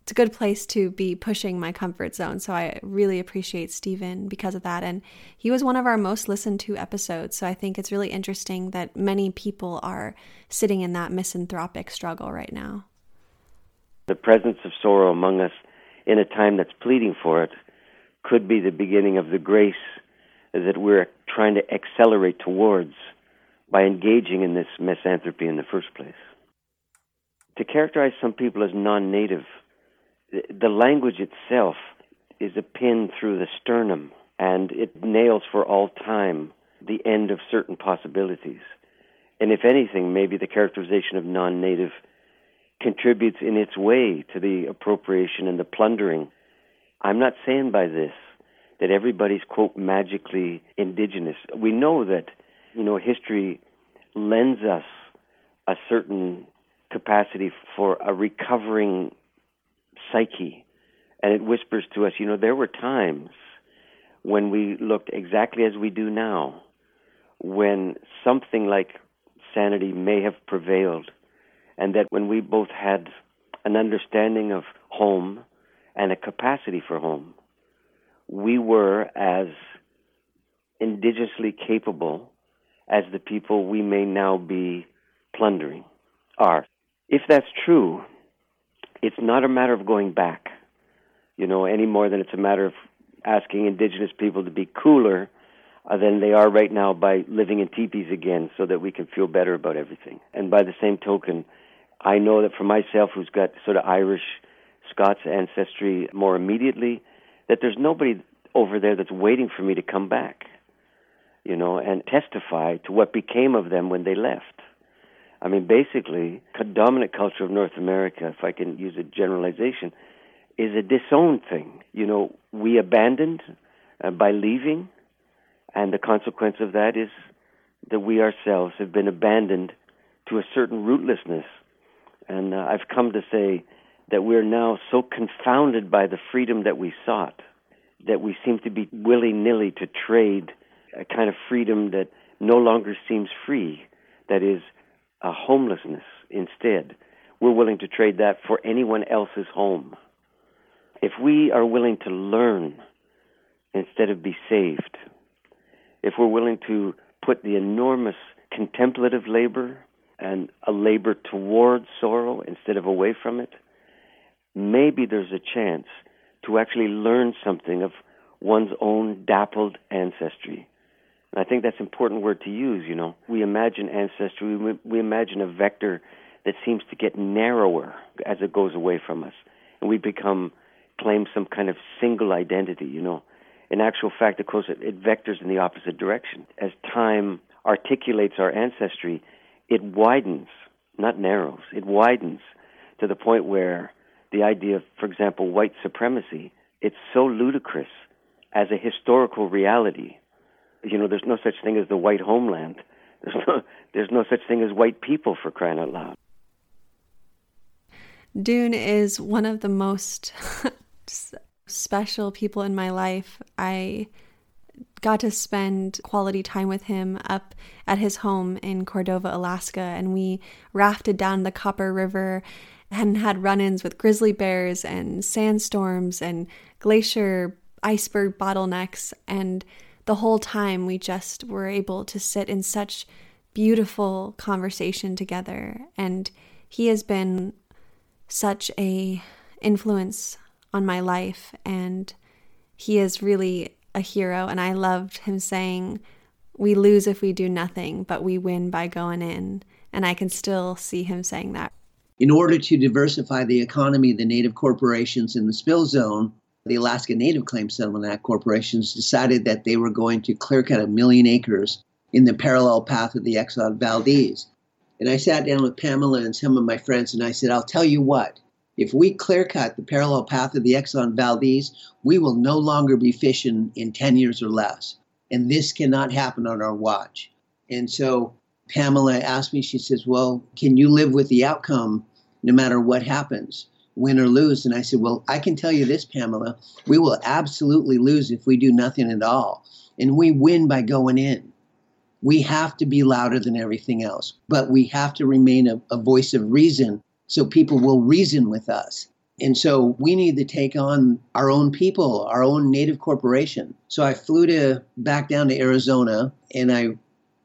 It's a good place to be pushing my comfort zone. So I really appreciate Stephen because of that. And he was one of our most listened to episodes. So I think it's really interesting that many people are sitting in that misanthropic struggle right now.
The presence of sorrow among us in a time that's pleading for it could be the beginning of the grace that we're trying to accelerate towards by engaging in this misanthropy in the first place to characterize some people as non native, the language itself is a pin through the sternum and it nails for all time the end of certain possibilities. And if anything, maybe the characterization of non native contributes in its way to the appropriation and the plundering. I'm not saying by this that everybody's, quote, magically indigenous. We know that, you know, history lends us a certain capacity for a recovering psyche. And it whispers to us, you know, there were times when we looked exactly as we do now, when something like sanity may have prevailed, and that when we both had an understanding of home and a capacity for home, we were as indigenously capable as the people we may now be plundering are if that's true, it's not a matter of going back, you know, any more than it's a matter of asking indigenous people to be cooler uh, than they are right now by living in teepees again so that we can feel better about everything. And by the same token, I know that for myself, who's got sort of Irish, Scots ancestry more immediately, that there's nobody over there that's waiting for me to come back, you know, and testify to what became of them when they left. I mean, basically, the dominant culture of North America, if I can use a generalization, is a disowned thing. You know, we abandoned uh, by leaving, and the consequence of that is that we ourselves have been abandoned to a certain rootlessness. And uh, I've come to say that we're now so confounded by the freedom that we sought that we seem to be willy nilly to trade a kind of freedom that no longer seems free. That is, a homelessness instead. We're willing to trade that for anyone else's home. If we are willing to learn instead of be saved, if we're willing to put the enormous contemplative labor and a labor towards sorrow instead of away from it, maybe there's a chance to actually learn something of one's own dappled ancestry And I think that's an important word to use. You know, we imagine ancestry. We, we imagine a vector that seems to get narrower as it goes away from us, and we become claim some kind of single identity. You know, in actual fact, of course, it, it vectors in the opposite direction. As time articulates our ancestry, it widens, not narrows. It widens to the point where the idea of, for example, white supremacy, it's so ludicrous as a historical reality you know, there's no such thing as the white homeland. There's no, there's no such thing as white people for crying out loud.
Dune is one of the most special people in my life. I got to spend quality time with him up at his home in Cordova, Alaska, and we rafted down the Copper River and had run ins with grizzly bears and sandstorms and glacier iceberg bottlenecks. And the whole time we just were able to sit in such beautiful conversation together. And he has been such a influence on my life. And he is really a hero. And I loved him saying we lose if we do nothing but we win by going in. And I can still see him saying that
in order to diversify the economy the native corporations in the spill zone the Alaska Native Claims Settlement Act corporations decided that they were going to clear cut a million acres in the parallel path of the Exxon Valdez. And I sat down with Pamela and some of my friends and I said, I'll tell you what, if we clear cut the parallel path of the Exxon Valdez, we will no longer be fishing in 10 years or less. And this cannot happen on our watch. And so Pamela asked me, she says, Well, can you live with the outcome no matter what happens, win or lose? And I said, Well, I can tell you this, Pamela, we will absolutely lose if we do nothing at all. And we win by going in. We have to be louder than everything else, but we have to remain a, a voice of reason so people will reason with us. And so we need to take on our own people, our own native corporation. So I flew to back down to Arizona and I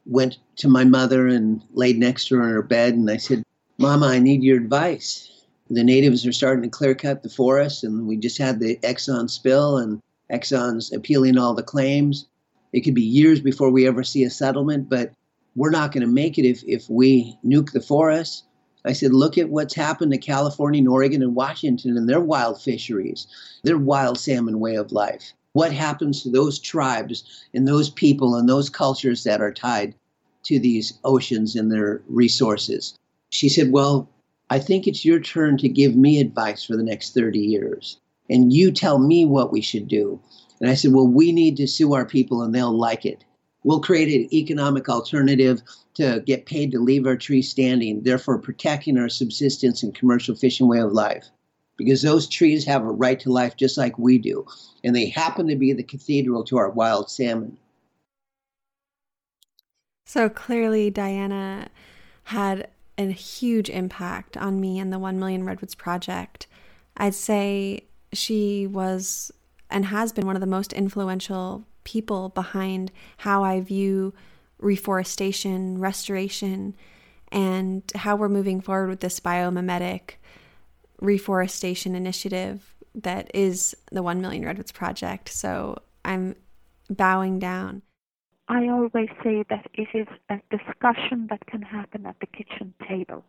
went to my mother and laid next to her in her bed and I said, Mama, I need your advice. The natives are starting to clear cut the forest and we just had the Exxon spill and Exxon's appealing all the claims. It could be years before we ever see a settlement, but we're not going to make it if, if we nuke the forest. I said, look at what's happened to California and Oregon and Washington and their wild fisheries, their wild salmon way of life. What happens to those tribes and those people and those cultures that are tied to these oceans and their resources? She said, Well, I think it's your turn to give me advice for the next 30 years. And you tell me what we should do. And I said, Well, we need to sue our people and they'll like it. We'll create an economic alternative to get paid to leave our trees standing, therefore protecting our subsistence and commercial fishing way of life. Because those trees have a right to life just like we do, and they happen to be the cathedral to our wild salmon.
So clearly, Diana had a huge impact on me and the 1 Million Redwoods Project. I'd say she was and has been one of the most influential people behind how I view reforestation, restoration, and how we're moving forward with this biomimetic reforestation initiative that is the 1 Million Redwoods Project. So I'm bowing down.
I always say that it is a discussion that can happen at the kitchen table.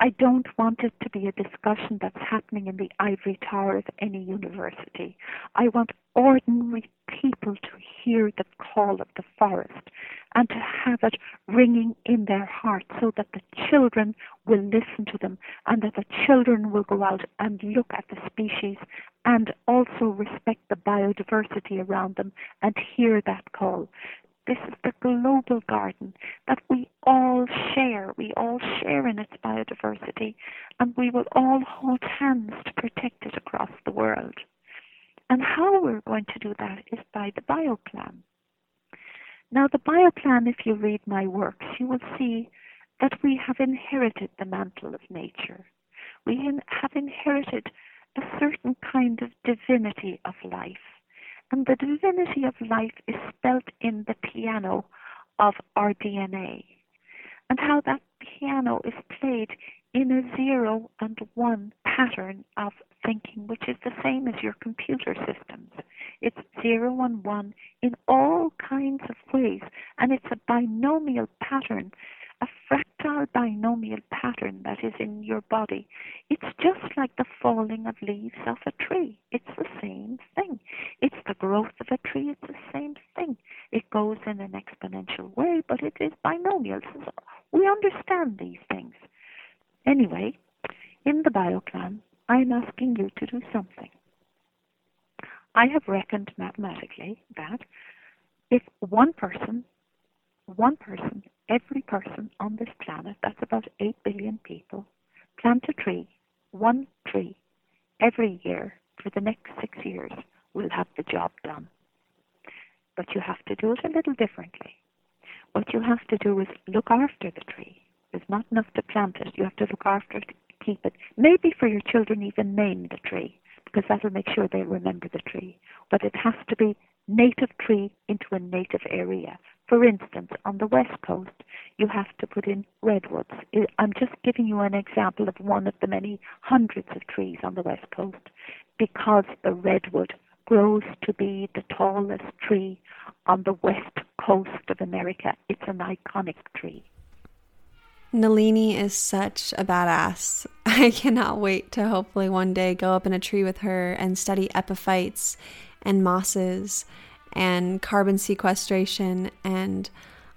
I don't want it to be a discussion that's happening in the ivory tower of any university. I want ordinary people to hear the call of the forest and to have it ringing in their hearts so that the children will listen to them and that the children will go out and look at the species and also respect the biodiversity around them and hear that call. This is the global garden that we all share. We all share in its biodiversity, and we will all hold hands to protect it across the world. And how we're going to do that is by the bioplan. Now, the bioplan, if you read my works, you will see that we have inherited the mantle of nature. We have inherited a certain kind of divinity of life and the divinity of life is spelt in the piano of our DNA. And how that piano is played in a zero and one pattern of thinking, which is the same as your computer systems. It's zero and one in all kinds of ways, and it's a binomial pattern a fractal binomial pattern that is in your body. It's just like the falling of leaves off a tree. It's the same growth of a tree. It's the same thing. It goes in an exponential way, but it is binomial. So we understand these things. Anyway, in the bioplan, I'm asking you to do something. I have reckoned mathematically that if one person, one person every person on this planet, that's about 8 billion people, plant a tree, one tree, every year for the next six years, will have the job done. But you have to do it a little differently. What you have to do is look after the tree. It's not enough to plant it. You have to look after it, keep it. Maybe for your children, even name the tree, because that'll make sure they remember the tree. But it has to be native tree into a native area. For instance, on the west coast, you have to put in redwoods. I'm just giving you an example of one of the many hundreds of trees on the west coast because the redwood grows to be the tallest tree on the west coast of America. It's an iconic tree.
Nalini is such a badass. I cannot wait to hopefully one day go up in a tree with her and study epiphytes and mosses and carbon sequestration and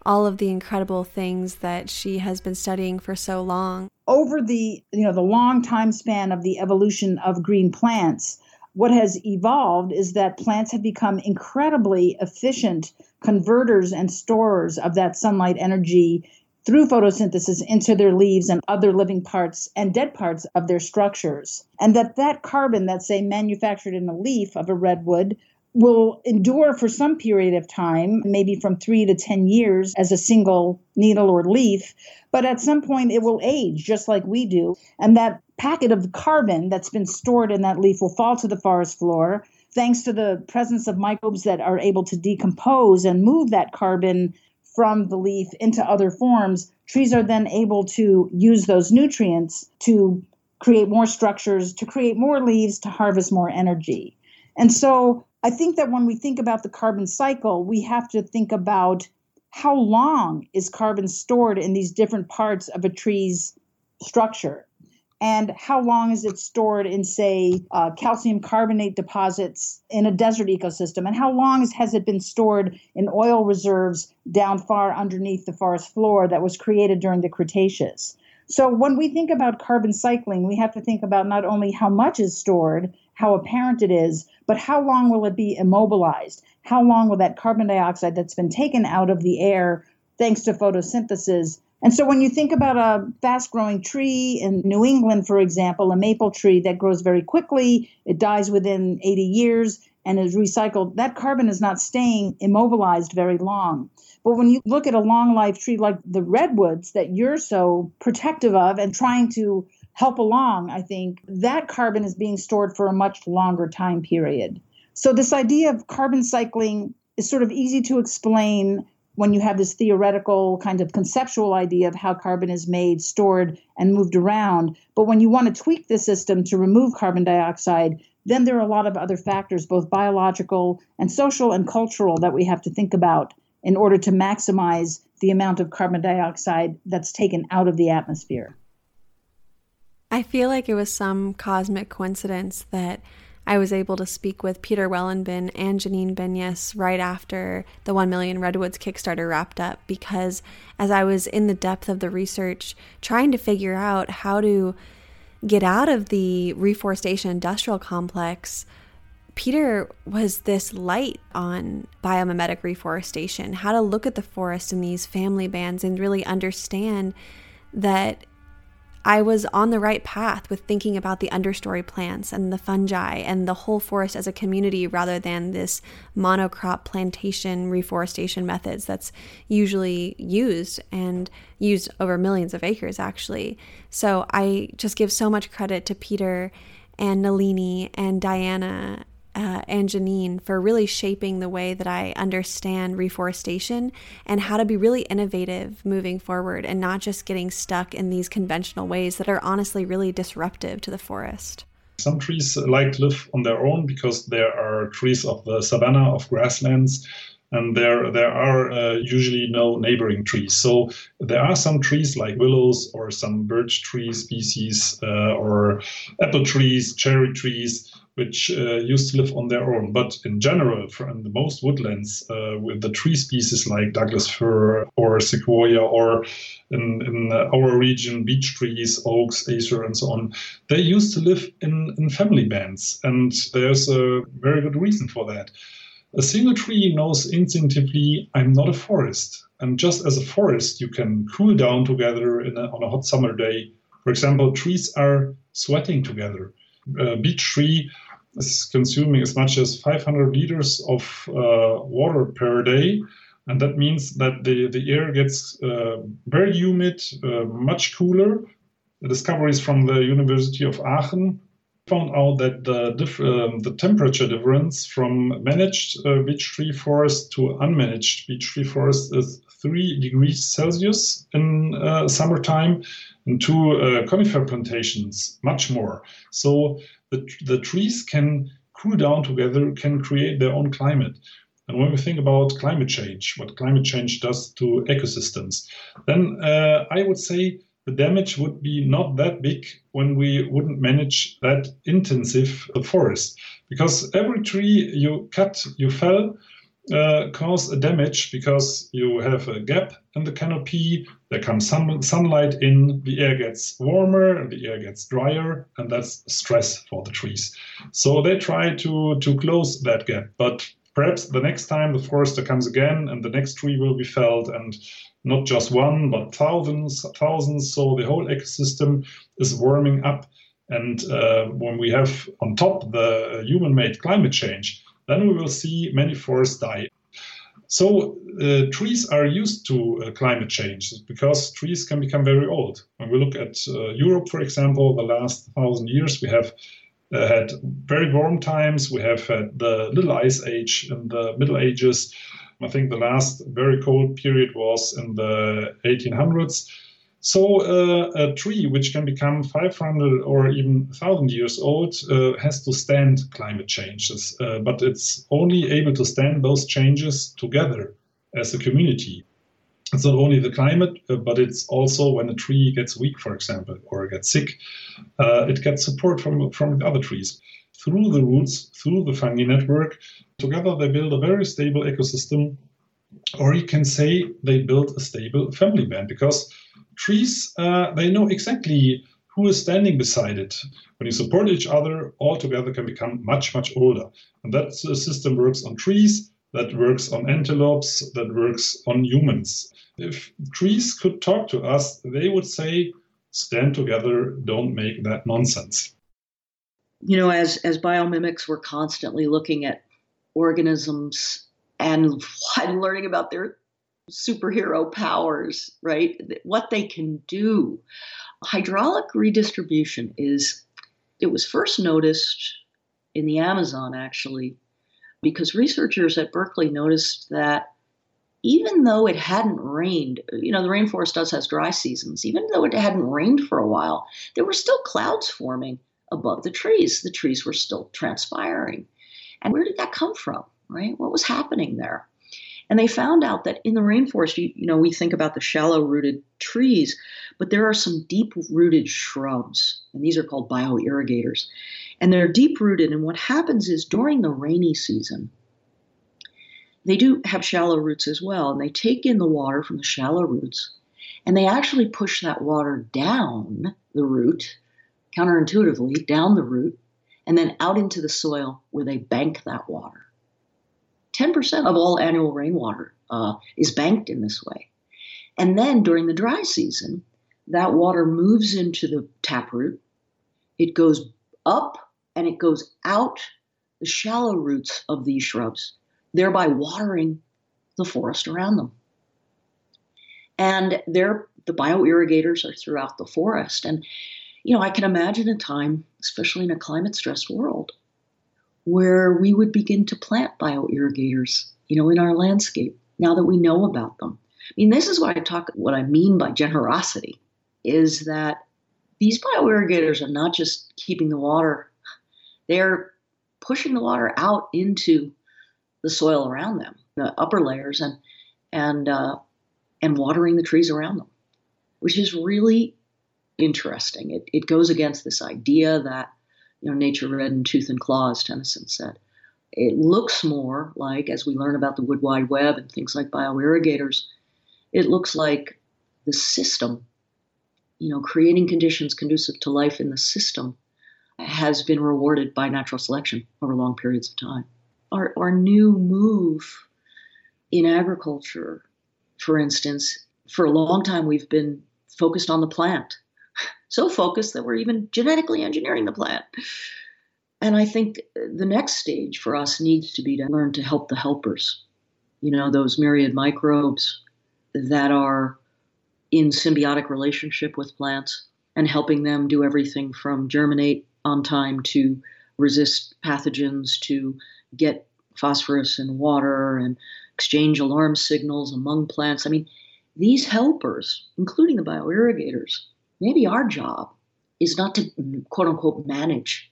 all of the incredible things that she has been studying for so long.
Over the, you know, the long time span of the evolution of green plants, what has evolved is that plants have become incredibly efficient converters and storers of that sunlight energy through photosynthesis into their leaves and other living parts and dead parts of their structures and that that carbon that's say manufactured in a leaf of a redwood will endure for some period of time, maybe from three to 10 years as a single needle or leaf. But at some point, it will age just like we do. And that packet of carbon that's been stored in that leaf will fall to the forest floor. Thanks to the presence of microbes that are able to decompose and move that carbon from the leaf into other forms, trees are then able to use those nutrients to create more structures, to create more leaves, to harvest more energy. And so I think that when we think about the carbon cycle, we have to think about how long is carbon stored in these different parts of a tree's structure and how long is it stored in say uh, calcium carbonate deposits in a desert ecosystem and how long has it been stored in oil reserves down far underneath the forest floor that was created during the cretaceous so when we think about carbon cycling we have to think about not only how much is stored how apparent it is, but how long will it be immobilized? How long will that carbon dioxide that's been taken out of the air thanks to photosynthesis? And so when you think about a fast growing tree in New England, for example, a maple tree that grows very quickly, it dies within 80 years and is recycled, that carbon is not staying immobilized very long. But when you look at a long life tree like the redwoods that you're so protective of and trying to help along, I think that carbon is being stored for a much longer time period. So, this idea of carbon cycling is sort of easy to explain when you have this theoretical kind of conceptual idea of how carbon is made, stored, and moved around. But when you want to tweak the system to remove carbon dioxide, then there are a lot of other factors, both biological and social and cultural, that we have to think about in order to maximize the amount of carbon dioxide that's taken out of the atmosphere.
I feel like it was some cosmic coincidence that I was able to speak with Peter Wohlleben and Janine Benyus right after the 1 Million Redwoods Kickstarter wrapped up because as I was in the depth of the research trying to figure out how to get out of the reforestation industrial complex, Peter was this light on biomimetic reforestation, how to look at the forest in these family bands and really understand that I was on the right path with thinking about the understory plants and the fungi and the whole forest as a community rather than this monocrop plantation reforestation methods that's usually used and used over millions of acres actually. So I just give so much credit to Peter and Nalini and Diana uh, and Janine for really shaping the way that I understand reforestation and how to be really innovative moving forward and not just getting stuck in these conventional ways that are honestly really disruptive to the forest.
Some trees like live on their own because there are trees of the savanna, of grasslands, and there there are uh, usually no neighboring trees. So there are some trees like willows or some birch tree species uh, or apple trees, cherry trees which uh, used to live on their own. But in general, in the most woodlands, uh, with the tree species like Douglas fir or sequoia, or in, in our region, beech trees, oaks, acer, and so on, they used to live in, in family bands. And there's a very good reason for that. A single tree knows instinctively, I'm not a forest. And just as a forest, you can cool down together a, on a hot summer day. For example, trees are sweating together uh, beech tree is consuming as much as 500 liters of uh, water per day. And that means that the, the air gets uh, very humid, uh, much cooler. The discoveries from the University of Aachen found out that the, diff- um, the temperature difference from managed uh, beech tree forest to unmanaged beech tree forest is 3 degrees Celsius in uh, summertime and to uh, conifer plantations much more. So the, the trees can cool down together, can create their own climate. And when we think about climate change, what climate change does to ecosystems, then uh, I would say the damage would be not that big when we wouldn't manage that intensive forest. Because every tree you cut, you fell, uh, cause a damage because you have a gap in the canopy. There comes some sunlight in, the air gets warmer, the air gets drier, and that's stress for the trees. So they try to to close that gap, but perhaps the next time the forester comes again and the next tree will be felled and not just one but thousands thousands so the whole ecosystem is warming up and uh, when we have on top the human-made climate change then we will see many forests die so uh, trees are used to uh, climate change because trees can become very old when we look at uh, europe for example the last thousand years we have uh, had very warm times. We have had the Little Ice Age in the Middle Ages. I think the last very cold period was in the 1800s. So uh, a tree which can become 500 or even 1,000 years old uh, has to stand climate changes, uh, but it's only able to stand those changes together as a community it's not only the climate, uh, but it's also when a tree gets weak, for example, or gets sick, uh, it gets support from from the other trees through the roots, through the fungi network. Together, they build a very stable ecosystem, or you can say they build a stable family band because trees uh, they know exactly who is standing beside it. When you support each other, all together can become much much older, and that system works on trees. That works on antelopes, that works on humans if trees could talk to us, they would say, stand together, don't make that nonsense.
You know, as, as biomimics, we're constantly looking at organisms and learning about their superhero powers, right? What they can do. Hydraulic redistribution is, it was first noticed in the Amazon actually, because researchers at Berkeley noticed that even though it hadn't rained, you know, the rainforest does has dry seasons, even though it hadn't rained for a while, there were still clouds forming above the trees. The trees were still transpiring. And where did that come from, right? What was happening there? And they found out that in the rainforest, you, you know, we think about the shallow rooted trees, but there are some deep rooted shrubs, and these are called bioirrigators. And they're deep rooted. And what happens is during the rainy season, they do have shallow roots as well, and they take in the water from the shallow roots and they actually push that water down the root, counterintuitively, down the root, and then out into the soil where they bank that water. 10% of all annual rainwater uh, is banked in this way. And then during the dry season, that water moves into the taproot. It goes up and it goes out the shallow roots of these shrubs thereby watering the forest around them. And there, the bioirrigators are throughout the forest. And, you know, I can imagine a time, especially in a climate stressed world, where we would begin to plant bioirrigators, you know, in our landscape now that we know about them. I mean, this is what I talk, what I mean by generosity is that these bioirrigators are not just keeping the water, they're pushing the water out into the soil around them, the upper layers, and and uh, and watering the trees around them, which is really interesting. It it goes against this idea that you know nature red in tooth and claw, as Tennyson said. It looks more like, as we learn about the wood wide web and things like bioirrigators, it looks like the system, you know, creating conditions conducive to life in the system has been rewarded by natural selection over long periods of time our, our new move in agriculture, for instance, for a long time we've been focused on the plant. So focused that we're even genetically engineering the plant. And I think the next stage for us needs to be to learn to help the helpers. You know, those myriad microbes that are in symbiotic relationship with plants and helping them do everything from germinate on time to resist pathogens to get phosphorus and water and exchange alarm signals among plants. I mean, these helpers, including the bioirrigators, maybe our job is not to quote unquote manage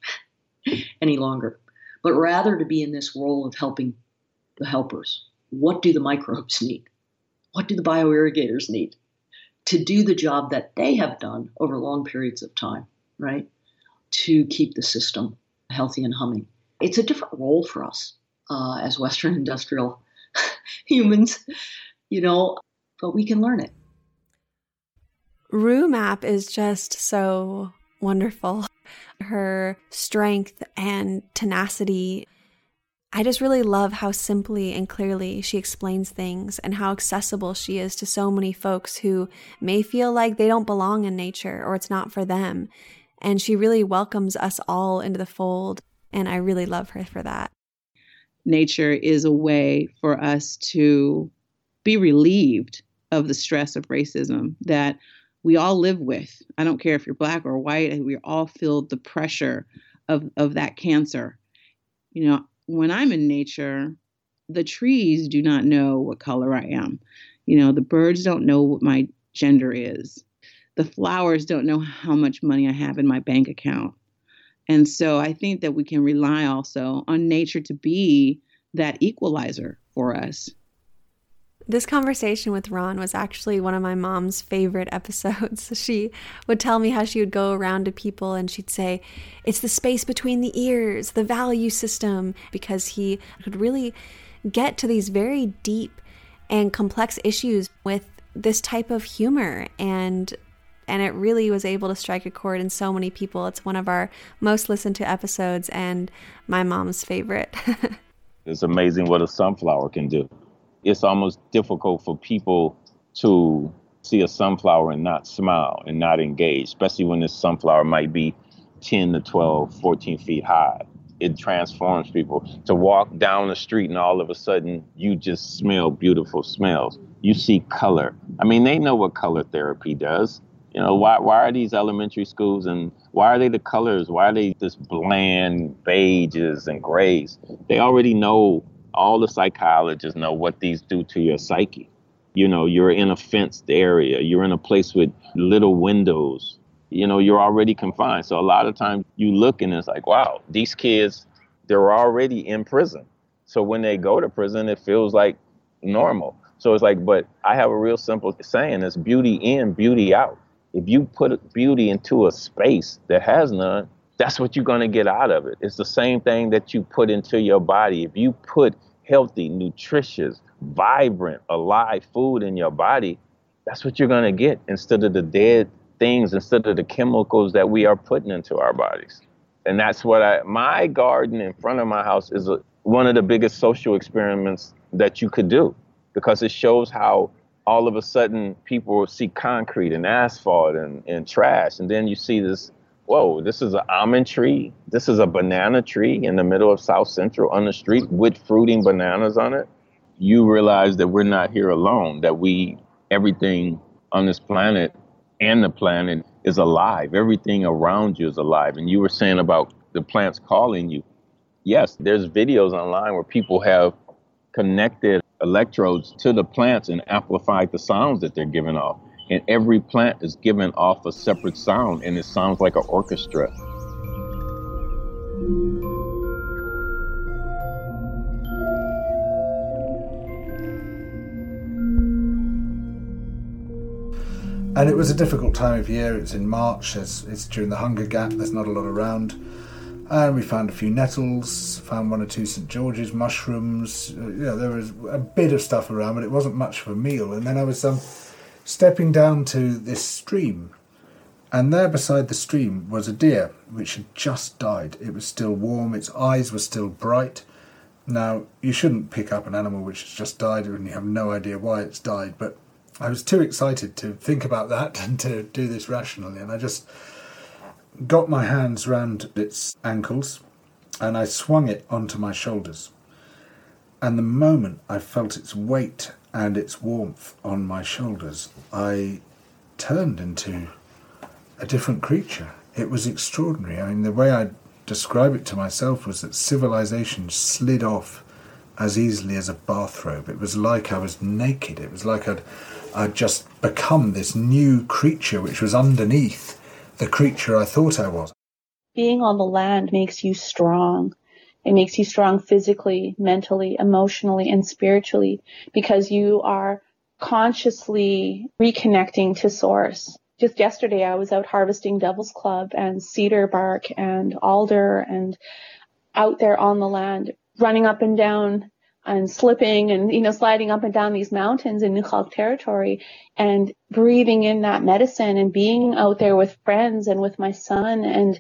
any longer, but rather to be in this role of helping the helpers. What do the microbes need? What do the bioirrigators need to do the job that they have done over long periods of time, right? To keep the system healthy and humming it's a different role for us uh, as Western industrial humans, you know, but we can learn it.
Rue Mapp is just so wonderful. Her strength and tenacity. I just really love how simply and clearly she explains things and how accessible she is to so many folks who may feel like they don't belong in nature or it's not for them. And she really welcomes us all into the fold. And I really love her for that.
Nature is a way for us to be relieved of the stress of racism that we all live with. I don't care if you're black or white, we all feel the pressure of, of that cancer. You know, when I'm in nature, the trees do not know what color I am. You know, the birds don't know what my gender is. The flowers don't know how much money I have in my bank account. And so I think that we can rely also on nature to be that equalizer for us.
This conversation with Ron was actually one of my mom's favorite episodes. She would tell me how she would go around to people and she'd say, It's the space between the ears, the value system, because he could really get to these very deep and complex issues with this type of humor and and it really was able to strike a chord in so many people. It's one of our most listened to episodes and my mom's favorite.
it's amazing what a sunflower can do it's almost difficult for people to see a sunflower and not smile and not engage, especially when this sunflower might be 10 to 12, 14 feet high. It transforms people to walk down the street and all of a sudden you just smell beautiful smells. You see color. I mean, they know what color therapy does. You know, why, why are these elementary schools and why are they the colors? Why are they this bland beiges and grays? They already know all the psychologists know what these do to your psyche. You know, you're in a fenced area, you're in a place with little windows, you know, you're already confined. So a lot of times you look and it's like, wow, these kids, they're already in prison. So when they go to prison, it feels like normal. So it's like, but I have a real simple saying it's beauty in, beauty out. If you put beauty into a space that has none, that's what you're going to get out of it. It's the same thing that you put into your body. If you put healthy, nutritious, vibrant, alive food in your body, that's what you're going to get instead of the dead things, instead of the chemicals that we are putting into our bodies. And that's what I, my garden in front of my house is a, one of the biggest social experiments that you could do because it shows how all of a sudden people see concrete and asphalt and, and trash. And then you see this whoa, this is an almond tree. This is a banana tree in the middle of South Central on the street with fruiting bananas on it. You realize that we're not here alone, that we, everything on this planet and the planet is alive. Everything around you is alive. And you were saying about the plants calling you. Yes, there's videos online where people have connected electrodes to the plants and amplified the sounds that they're giving off and every plant is given off a separate sound and it sounds like an orchestra.
And it was a difficult time of year. It's in March. It's, it's during the hunger gap. There's not a lot around. And we found a few nettles, found one or two St George's mushrooms. Uh, you there was a bit of stuff around, but it wasn't much for a meal. And then I was um, stepping down to this stream, and there beside the stream was a deer which had just died. It was still warm, its eyes were still bright. Now, you shouldn't pick up an animal which has just died and you have no idea why it's died, but I was too excited to think about that and to do this rationally, and I just got my hands round its ankles and I swung it onto my shoulders. And the moment I felt its weight and its warmth on my shoulders, I turned into a different creature. It was extraordinary. I mean, the way I describe it to myself was that civilization slid off as easily as a bathrobe. It was like I was naked. It was like I'd, I'd just become this new creature which was underneath the creature I thought I was.
Being on the land makes you strong. It makes you strong physically, mentally, emotionally, and spiritually because you are consciously reconnecting to source. Just yesterday, I was out harvesting Devil's Club and cedar bark and alder and out there on the land, running up and down and slipping and you know sliding up and down these mountains in Nuxalk territory and breathing in that medicine and being out there with friends and with my son and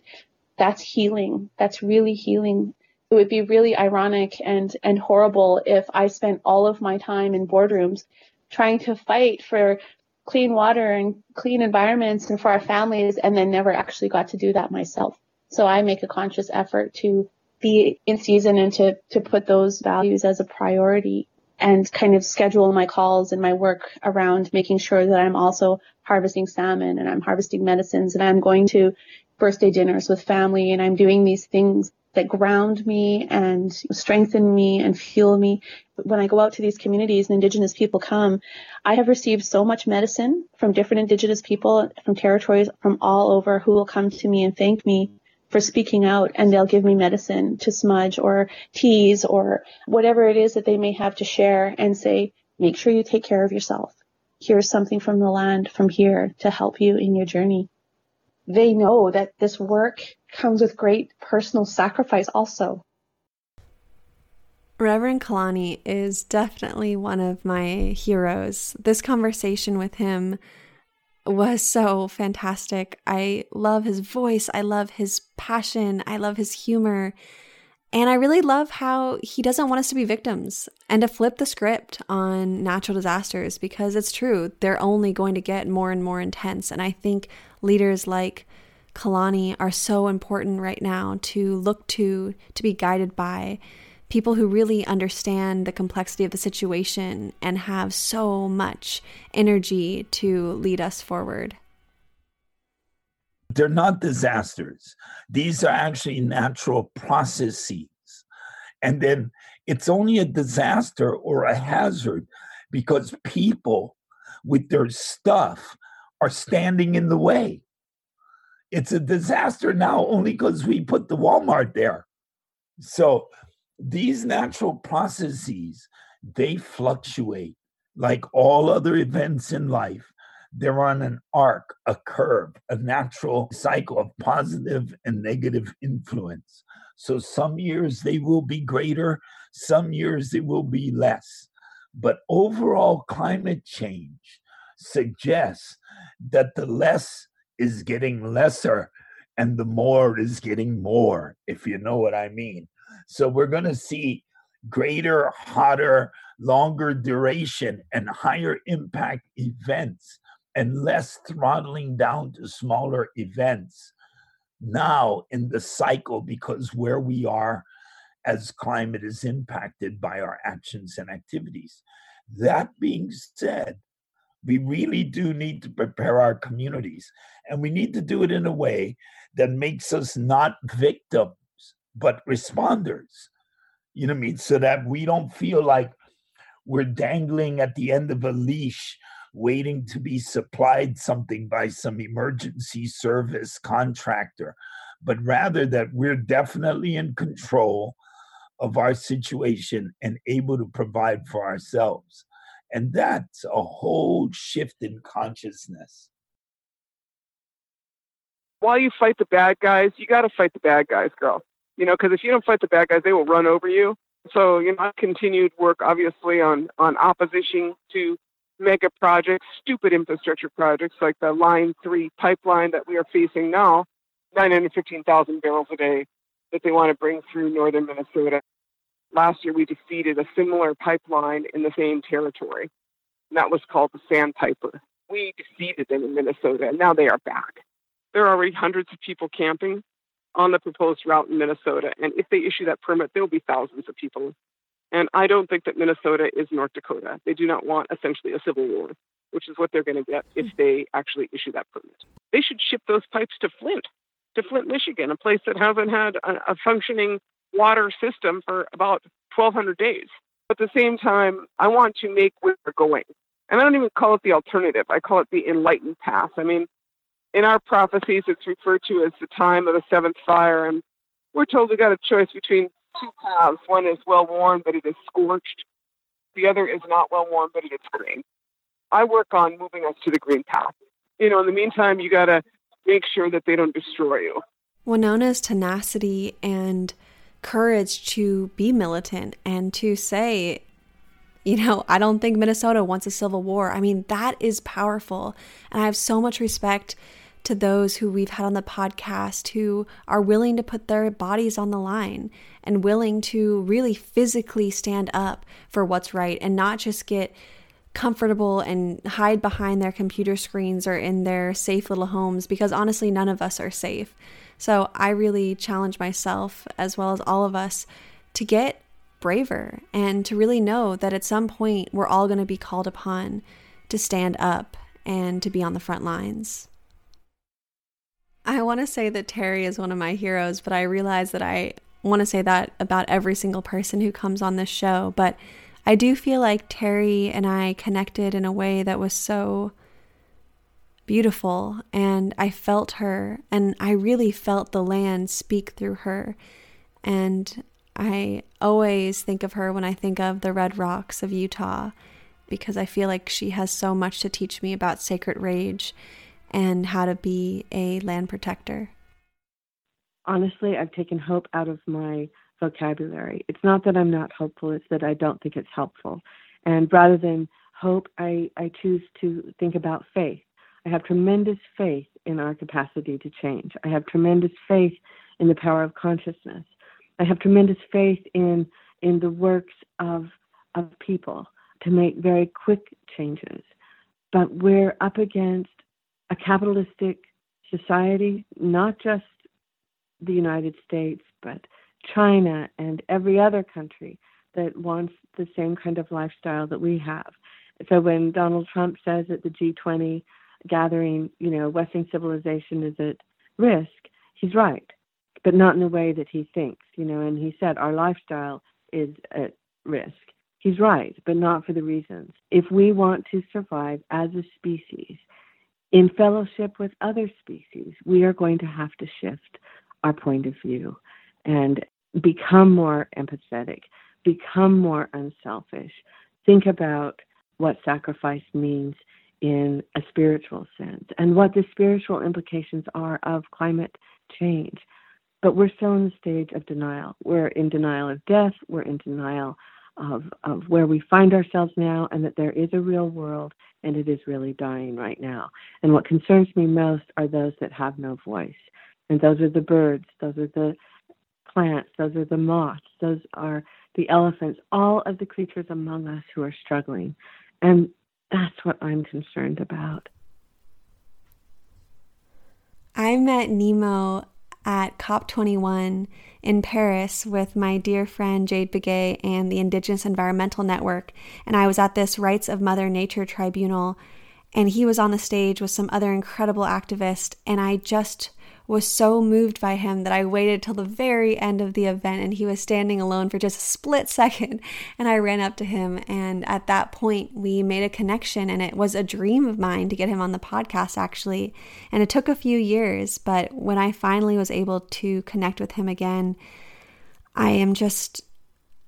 that's healing that's really healing it would be really ironic and and horrible if I spent all of my time in boardrooms trying to fight for clean water and clean environments and for our families and then never actually got to do that myself. So I make a conscious effort to be in season and to, to put those values as a priority and kind of schedule my calls and my work around making sure that I'm also harvesting salmon and I'm harvesting medicines and I'm going to birthday dinners with family and I'm doing these things that ground me and strengthen me and fuel me. When I go out to these communities and indigenous people come, I have received so much medicine from different indigenous people from territories from all over who will come to me and thank me for speaking out and they'll give me medicine to smudge or teas or whatever it is that they may have to share and say, make sure you take care of yourself. Here's something from the land from here to help you in your journey. They know that this work comes with great personal sacrifice also.
Reverend Kalani is definitely one of my heroes. This conversation with him was so fantastic. I love his voice. I love his passion. I love his humor. And I really love how he doesn't want us to be victims and to flip the script on natural disasters because it's true. They're only going to get more and more intense. And I think leaders like Kalani are so important right now to look to, to be guided by people who really understand the complexity of the situation and have so much energy to lead us forward.
They're not disasters. These are actually natural processes. And then it's only a disaster or a hazard because people with their stuff are standing in the way. It's a disaster now only because we put the Walmart there. So these natural processes they fluctuate like all other events in life they're on an arc a curve a natural cycle of positive and negative influence so some years they will be greater some years they will be less but overall climate change suggests that the less is getting lesser and the more is getting more if you know what i mean so we're going to see greater, hotter, longer duration, and higher impact events and less throttling down to smaller events now in the cycle because where we are as climate is impacted by our actions and activities. That being said, we really do need to prepare our communities, and we need to do it in a way that makes us not victims but responders. You know what I mean? So that we don't feel like we're dangling at the end of a leash waiting to be supplied something by some emergency service contractor, but rather that we're definitely in control of our situation and able to provide for ourselves. And that's a whole shift in consciousness.
While you fight the bad guys, you got to fight the bad guys, girl you know, because if you don't fight the bad guys, they will run over you. So, you know, I continued work obviously on, on opposition to mega projects, stupid infrastructure projects like the Line 3 pipeline that we are facing now, 915,000 barrels a day that they want to bring through northern Minnesota. Last year, we defeated a similar pipeline in the same territory, and that was called the Sandpiper. We defeated them in Minnesota, and now they are back. There are already hundreds of people camping on the proposed route in Minnesota. And if they issue that permit, there will be thousands of people. And I don't think that Minnesota is North Dakota. They do not want essentially a civil war, which is what they're going to get if hmm. they actually issue that permit. They should ship those pipes to Flint, to Flint, Michigan, a place that hasn't had a, a functioning water system for about 1,200 days. But at the same time, I want to make where we're going. And I don't even call it the alternative. I call it the enlightened path. I mean, in our prophecies, it's referred to as the time of the seventh fire. And we're told we got a choice between two paths. One is well worn, but it is scorched. The other is not well worn, but it is green. I work on moving us to the green path. You know, in the meantime, you got to make sure that they don't destroy you.
Winona's tenacity and courage to be militant and to say, you know, I don't think Minnesota wants a civil war. I mean, that is powerful. And I have so much respect to those who we've had on the podcast who are willing to put their bodies on the line and willing to really physically stand up for what's right and not just get comfortable and hide behind their computer screens or in their safe little homes because honestly, none of us are safe. So I really challenge myself, as well as all of us, to get braver and to really know that at some point we're all going to be called upon to stand up and to be on the front lines. I want to say that Terry is one of my heroes, but I realize that I want to say that about every single person who comes on this show. But I do feel like Terry and I connected in a way that was so beautiful, and I felt her, and I really felt the land speak through her. And I always think of her when I think of the Red Rocks of Utah because I feel like she has so much to teach me about sacred rage and how to be a land protector.
Honestly, I've taken hope out of my vocabulary. It's not that I'm not hopeful, it's that I don't think it's helpful. And rather than hope, I, I choose to think about faith. I have tremendous faith in our capacity to change. I have tremendous faith in the power of consciousness. I have tremendous faith in in the works of of people to make very quick changes. But we're up against a capitalistic society, not just the United States, but China and every other country that wants the same kind of lifestyle that we have. So when Donald Trump says at the G20 gathering, you know, Western civilization is at risk, he's right, but not in the way that he thinks, you know, and he said our lifestyle is at risk. He's right, but not for the reasons. If we want to survive as a species in fellowship with other species, we are going to have to shift our point of view and become more empathetic, become more unselfish, think about what sacrifice means in a spiritual sense and what the spiritual implications are of climate change. But we're still in the stage of denial. We're in denial of death, we're in denial of, of where we find ourselves now, and that there is a real world and it is really dying right now. And what concerns me most are those that have no voice. And those are the birds, those are the plants, those are the moths, those are the elephants, all of the creatures among us who are struggling. And that's what I'm concerned about.
I met Nnimmo at COP21 in Paris with my dear friend Jade Begay and the Indigenous Environmental Network. And I was at this Rights of Mother Nature tribunal, and he was on the stage with some other incredible activists. And I just was so moved by him that I waited till the very end of the event and he was standing alone for just a split second. And I ran up to him. And at that point, we made a connection. And it was a dream of mine to get him on the podcast, actually. And it took a few years. But when I finally was able to connect with him again, I am just.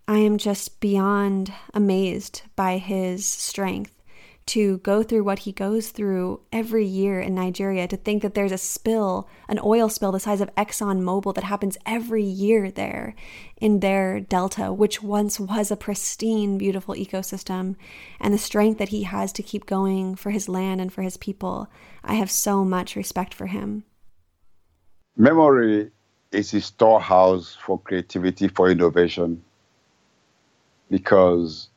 I am just beyond amazed by his strength to go through what he goes through every year in Nigeria, to think that there's a spill, an oil spill the size of Exxon Mobil that happens every year there in their delta, which once was a pristine, beautiful ecosystem, and the strength that he has to keep going for his land and for his people. I have so much respect for him.
Memory is a storehouse for creativity, for innovation, because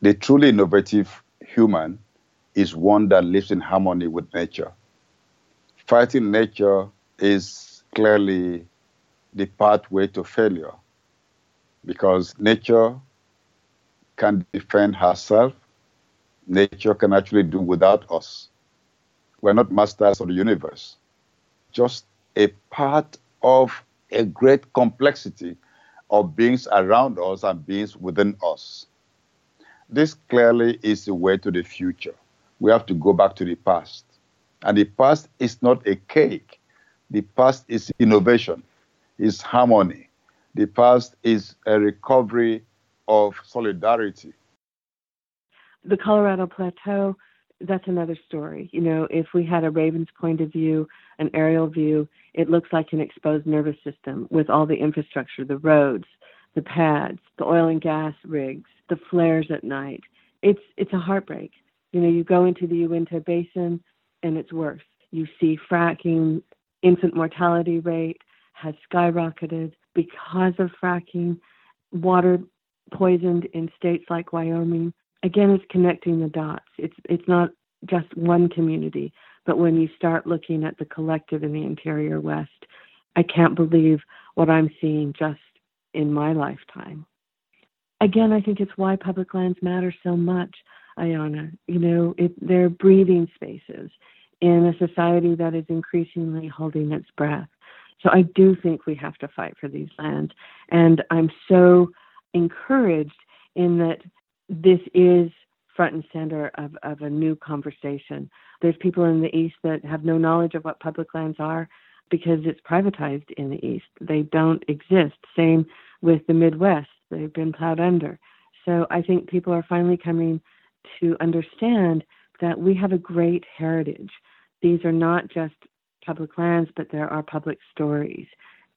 the truly innovative human is one that lives in harmony with nature. Fighting nature is clearly the pathway to failure because nature can defend herself. Nature can actually do without us. We're not masters of the universe, just a part of a great complexity of beings around us and beings within us. This clearly is the way to the future we have to go back to the past. And the past is not a cake. The past is innovation, is harmony. The past is a recovery of solidarity.
The Colorado Plateau, that's another story. You know, if we had a raven's point of view, an aerial view, it looks like an exposed nervous system with all the infrastructure, the roads, the pads, the oil and gas rigs, the flares at night. It's it's a heartbreak. You know, you go into the Uinta Basin and it's worse. You see fracking, infant mortality rate has skyrocketed because of fracking, water poisoned in states like Wyoming. Again, it's connecting the dots. It's it's not just one community, but when you start looking at the collective in the interior West, I can't believe what I'm seeing just in my lifetime. Again, I think it's why public lands matter so much, Ayana. You know, it, they're breathing spaces in a society that is increasingly holding its breath. So I do think we have to fight for these lands. And I'm so encouraged in that this is front and center of, of a new conversation. There's people in the East that have no knowledge of what public lands are because it's privatized in the East. They don't exist. Same with the Midwest, they've been plowed under. So I think people are finally coming to understand that we have a great heritage. These are not just public lands, but there are public stories,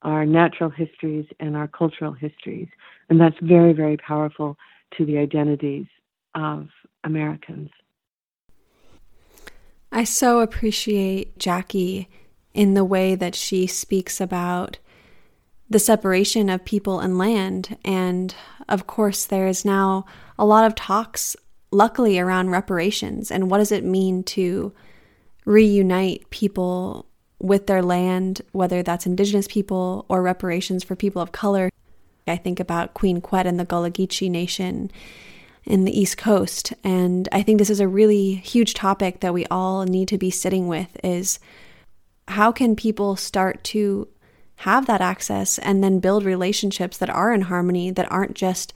our natural histories, and our cultural histories. And that's very, very powerful to the identities of Americans.
I so appreciate Jackie in the way that she speaks about the separation of people and land. And of course, there is now a lot of talks, luckily, around reparations and what does it mean to reunite people with their land, whether that's Indigenous people or reparations for people of color. I think about Queen Quet and the Gullah Geechee Nation in the East Coast. And I think this is a really huge topic that we all need to be sitting with is how can people start to have that access and then build relationships that are in harmony, that aren't just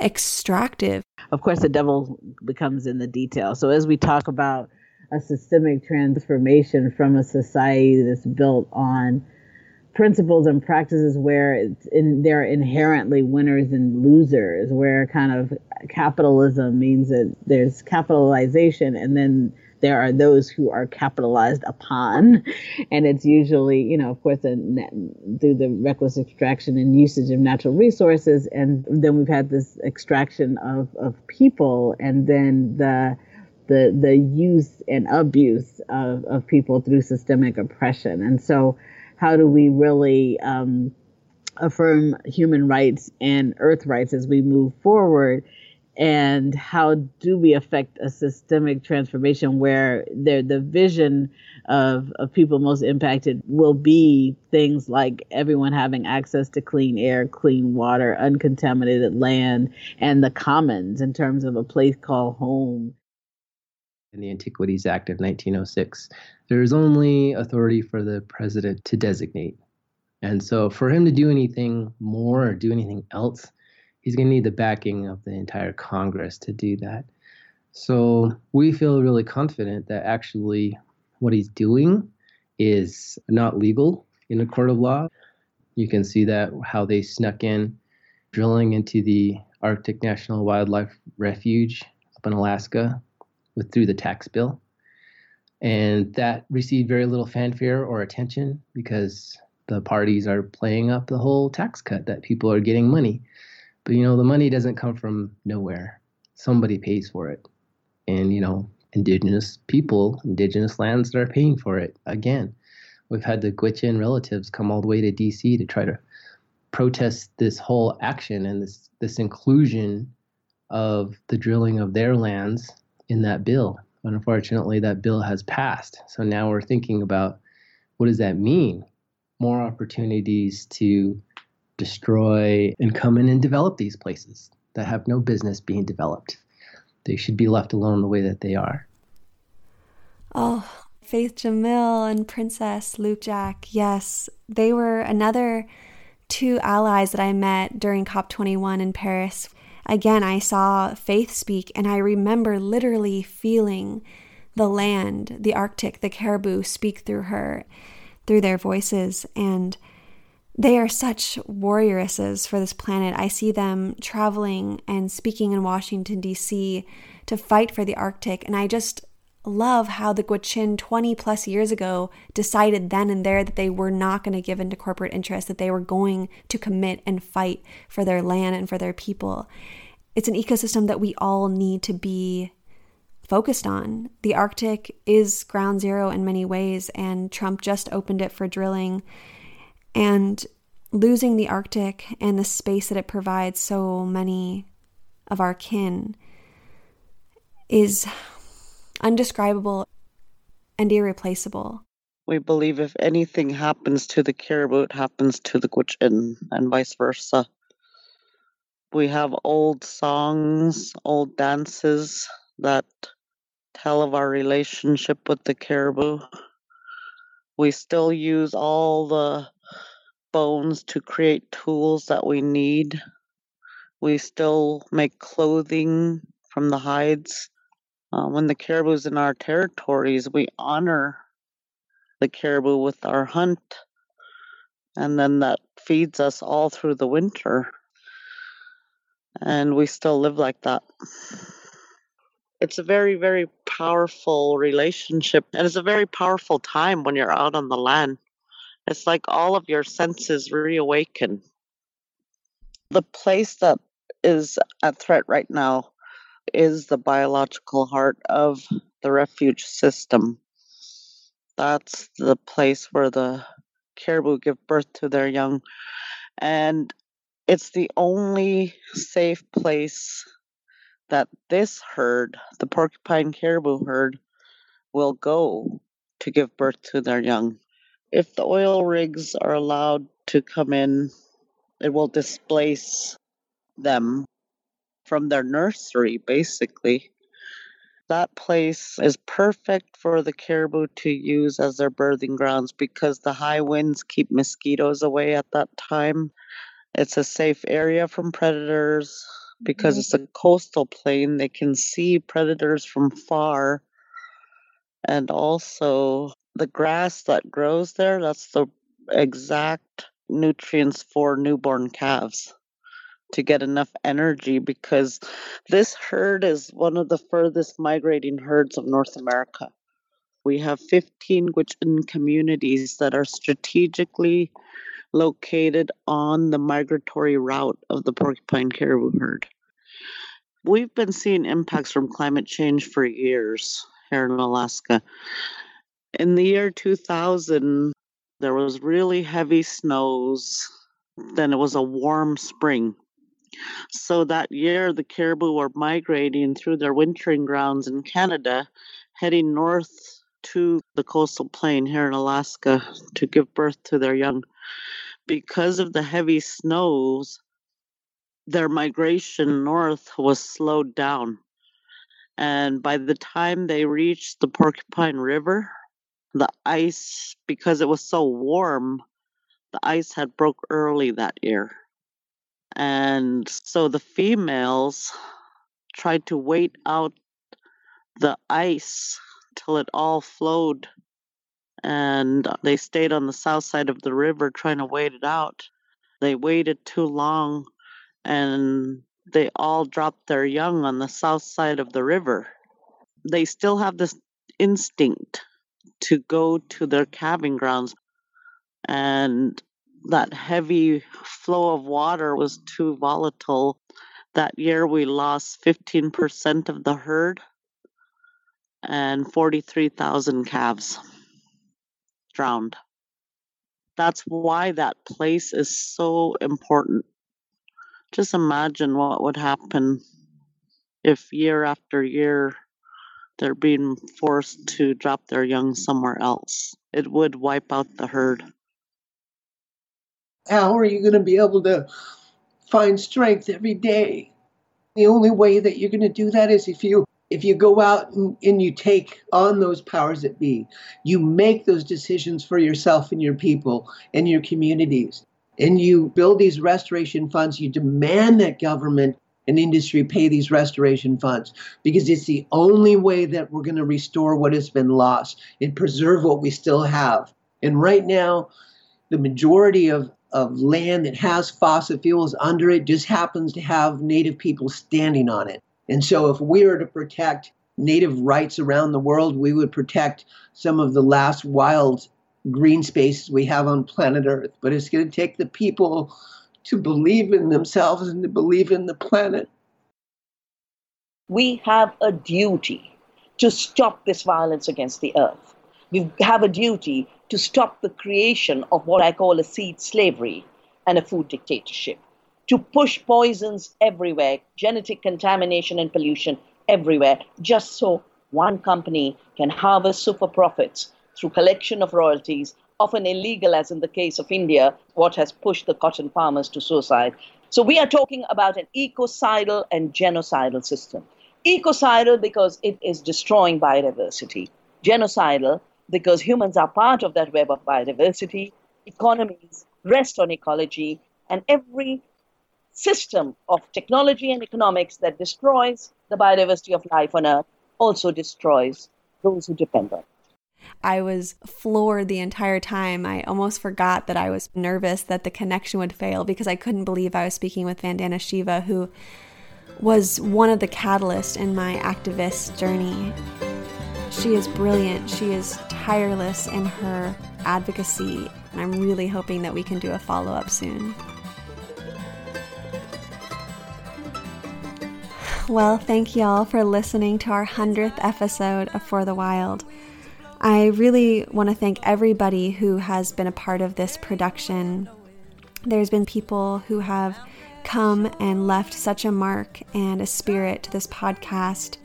extractive.
Of course, the devil becomes in the detail. So, as we talk about a systemic transformation from a society that's built on principles and practices where it's in, there are inherently winners and losers, where kind of capitalism means that there's capitalization and then there are those who are capitalized upon. And it's usually, you know, of course, a, through the reckless extraction and usage of natural resources. And then we've had this extraction of, of people and then the the the use and abuse of, of people through systemic oppression. And so how do we really um, affirm human rights and earth rights as we move forward? And how do we affect a systemic transformation where the vision of, of people most impacted will be things like everyone having access to clean air, clean water, uncontaminated land, and the commons in terms of a place called home.
In the Antiquities Act of 1906, there is only authority for the president to designate. And so, for him to do anything more or do anything else, he's going to need the backing of the entire Congress to do that. So we feel really confident that actually what he's doing is not legal in a court of law. You can see that how they snuck in drilling into the Arctic National Wildlife Refuge up in Alaska with through the tax bill. And that received very little fanfare or attention because the parties are playing up the whole tax cut that people are getting money. You know, the money doesn't come from nowhere. Somebody pays for it. And you know, indigenous people, indigenous lands that are paying for it. Again, we've had the Gwich'in relatives come all the way to DC to try to protest this whole action and this this inclusion of the drilling of their lands in that bill. Unfortunately, that bill has passed. So now we're thinking about what does that mean? More opportunities to destroy and come in and develop these places that have no business being developed. They should be left alone the way that they are.
Oh, Faith Gemmill and Princess Loopjack, yes, they were another two allies that I met during COP21 in Paris. Again, I saw Faith speak, and I remember literally feeling the land, the Arctic, the caribou speak through her, through their voices. And they are such warrioresses for this planet. I see them traveling and speaking in Washington, D.C. to fight for the Arctic. And I just love how the Gwich'in 20 plus years ago decided then and there that they were not going to give in to corporate interests, that they were going to commit and fight for their land and for their people. It's an ecosystem that we all need to be focused on. The Arctic is ground zero in many ways, and Trump just opened it for drilling. And losing the Arctic and the space that it provides so many of our kin is undescribable and irreplaceable.
We believe if anything happens to the caribou, it happens to the Gwich'in and vice versa. We have old songs, old dances that tell of our relationship with the caribou. We still use all the bones to create tools that we need. We still make clothing from the hides. Uh, when the caribou's in our territories, we honor the caribou with our hunt, and then that feeds us all through the winter. And we still live like that it's a very, very powerful relationship. And it's a very powerful time when you're out on the land. It's like all of your senses reawaken. The place that is at threat right now is the biological heart of the refuge system. That's the place where the caribou give birth to their young. And it's the only safe place that this herd, the porcupine caribou herd, will go to give birth to their young. If the oil rigs are allowed to come in, it will displace them from their nursery, basically. That place is perfect for the caribou to use as their birthing grounds because the high winds keep mosquitoes away at that time. It's a safe area from predators because mm-hmm. it's a coastal plain. They can see predators from far. And also, the grass that grows there, that's the exact nutrients for newborn calves to get enough energy because this herd is one of the furthest migrating herds of North America. We have 15 Gwich'in communities that are strategically located on the migratory route of the porcupine caribou herd. We've been seeing impacts from climate change for years here in Alaska. In the year 2000, there was really heavy snows. Then it was a warm spring. So that year, the caribou were migrating through their wintering grounds in Canada, heading north to the coastal plain here in Alaska to give birth to their young. Because of the heavy snows, their migration north was slowed down. And by the time they reached the Porcupine River, the ice, because it was so warm, the ice had broke early that year. And so the females tried to wait out the ice till it all flowed. And they stayed on the south side of the river trying to wait it out. They waited too long and they all dropped their young on the south side of the river. They still have this instinct to go to their calving grounds, and that heavy flow of water was too volatile. That year, we lost 15% of the herd and 43,000 calves drowned. That's why that place is so important just imagine what would happen if year after year they're being forced to drop their young somewhere else. It would wipe out the herd.
How are you going to be able to find strength every day? The only way that you're going to do that is if you if you go out and, and you take on those powers that be. You make those decisions for yourself and your people and your communities and you build these restoration funds, you demand that government and industry pay these restoration funds because it's the only way that we're going to restore what has been lost and preserve what we still have. And right now, the majority of, of land that has fossil fuels under it just happens to have native people standing on it. And so, if we are to protect native rights around the world, we would protect some of the last wild green spaces we have on planet Earth. But it's going to take the people to believe in themselves and to believe in the planet.
We have a duty to stop this violence against the earth. We have a duty to stop the creation of what I call a seed slavery and a food dictatorship, to push poisons everywhere, genetic contamination and pollution everywhere, just so one company can harvest super profits through collection of royalties, often illegal, as in the case of India, what has pushed the cotton farmers to suicide. So we are talking about an ecocidal and genocidal system. Ecocidal because it is destroying biodiversity. Genocidal because humans are part of that web of biodiversity. Economies rest on ecology, and every system of technology and economics that destroys the biodiversity of life on Earth also destroys those who depend on it.
I was floored the entire time. I almost forgot that I was nervous that the connection would fail because I couldn't believe I was speaking with Vandana Shiva, who was one of the catalysts in my activist journey. She is brilliant. She is tireless in her advocacy, and I'm really hoping that we can do a follow up soon. Well, thank y'all for listening to our 100th episode of For the Wild. I really want to thank everybody who has been a part of this production. There's been people who have come and left such a mark and a spirit to this podcast.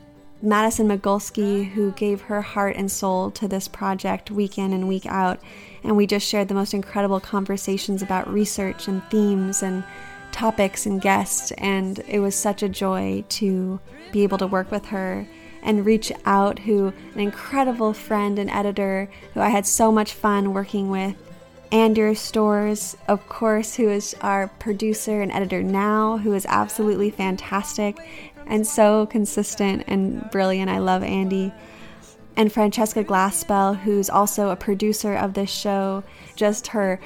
Madison Magulski, who gave her heart and soul to this project week in and week out. And we just shared the most incredible conversations about research and themes and topics and guests. And it was such a joy to be able to work with her and reach out, who an incredible friend and editor who I had so much fun working with. Andrew Stores, of course, who is our producer and editor now, who is absolutely fantastic and so consistent and brilliant. I love Andy. And Francesca Glassbell, who's also a producer of this show, just her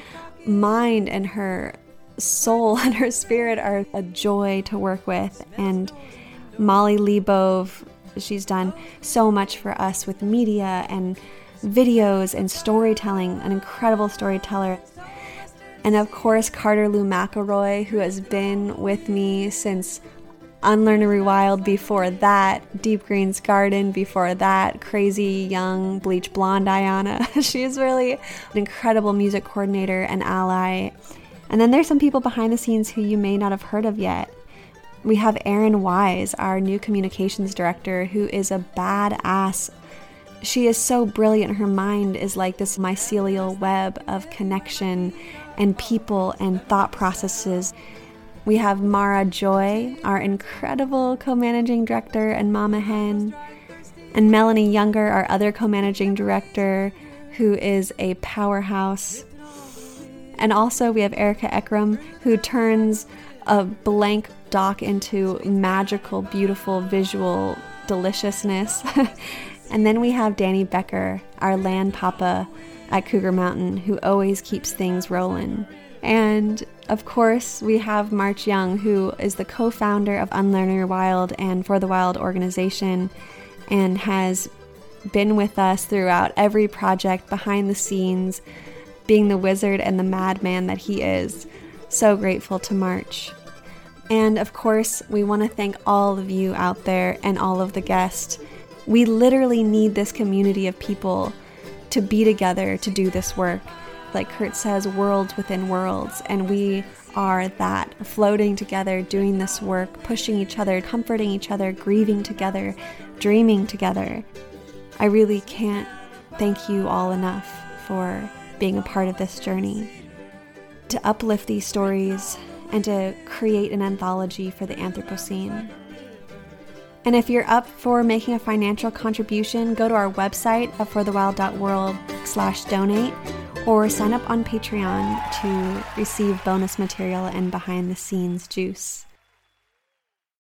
mind and her soul and her spirit are a joy to work with. And Molly Lebove, she's done so much for us with media and videos and storytelling, an incredible storyteller. And of course, Carter Lou McElroy, who has been with me since Unlearn and Rewild before that, Deep Green's Garden before that, crazy young bleach blonde Ayana. She's really an incredible music coordinator and ally. And then there's some people behind the scenes who you may not have heard of yet. We have Erin Wise, our new communications director, who is a badass. She is so brilliant. Her mind is like this mycelial web of connection and people and thought processes. We have Mara Joy, our incredible co managing director and mama hen, and Melanie Younger, our other co managing director, who is a powerhouse. And also, we have Erica Ekram, who turns a blank doc into magical, beautiful visual deliciousness. and then we have Danny Becker, our land papa at Cougar Mountain, who always keeps things rolling. And of course, we have March Young, who is the co founder of Unlearn Your Wild and For the Wild organization, and has been with us throughout every project behind the scenes, being the wizard and the madman that he is. So grateful to March. And of course, we want to thank all of you out there and all of the guests. We literally need this community of people to be together to do this work like Kurt says, worlds within worlds. And we are that floating together, doing this work, pushing each other, comforting each other, grieving together, dreaming together. I really can't thank you all enough for being a part of this journey. To uplift these stories and to create an anthology for the Anthropocene. And if you're up for making a financial contribution, go to our website at forthewild.world slash donate or sign up on Patreon to receive bonus material and behind the scenes juice.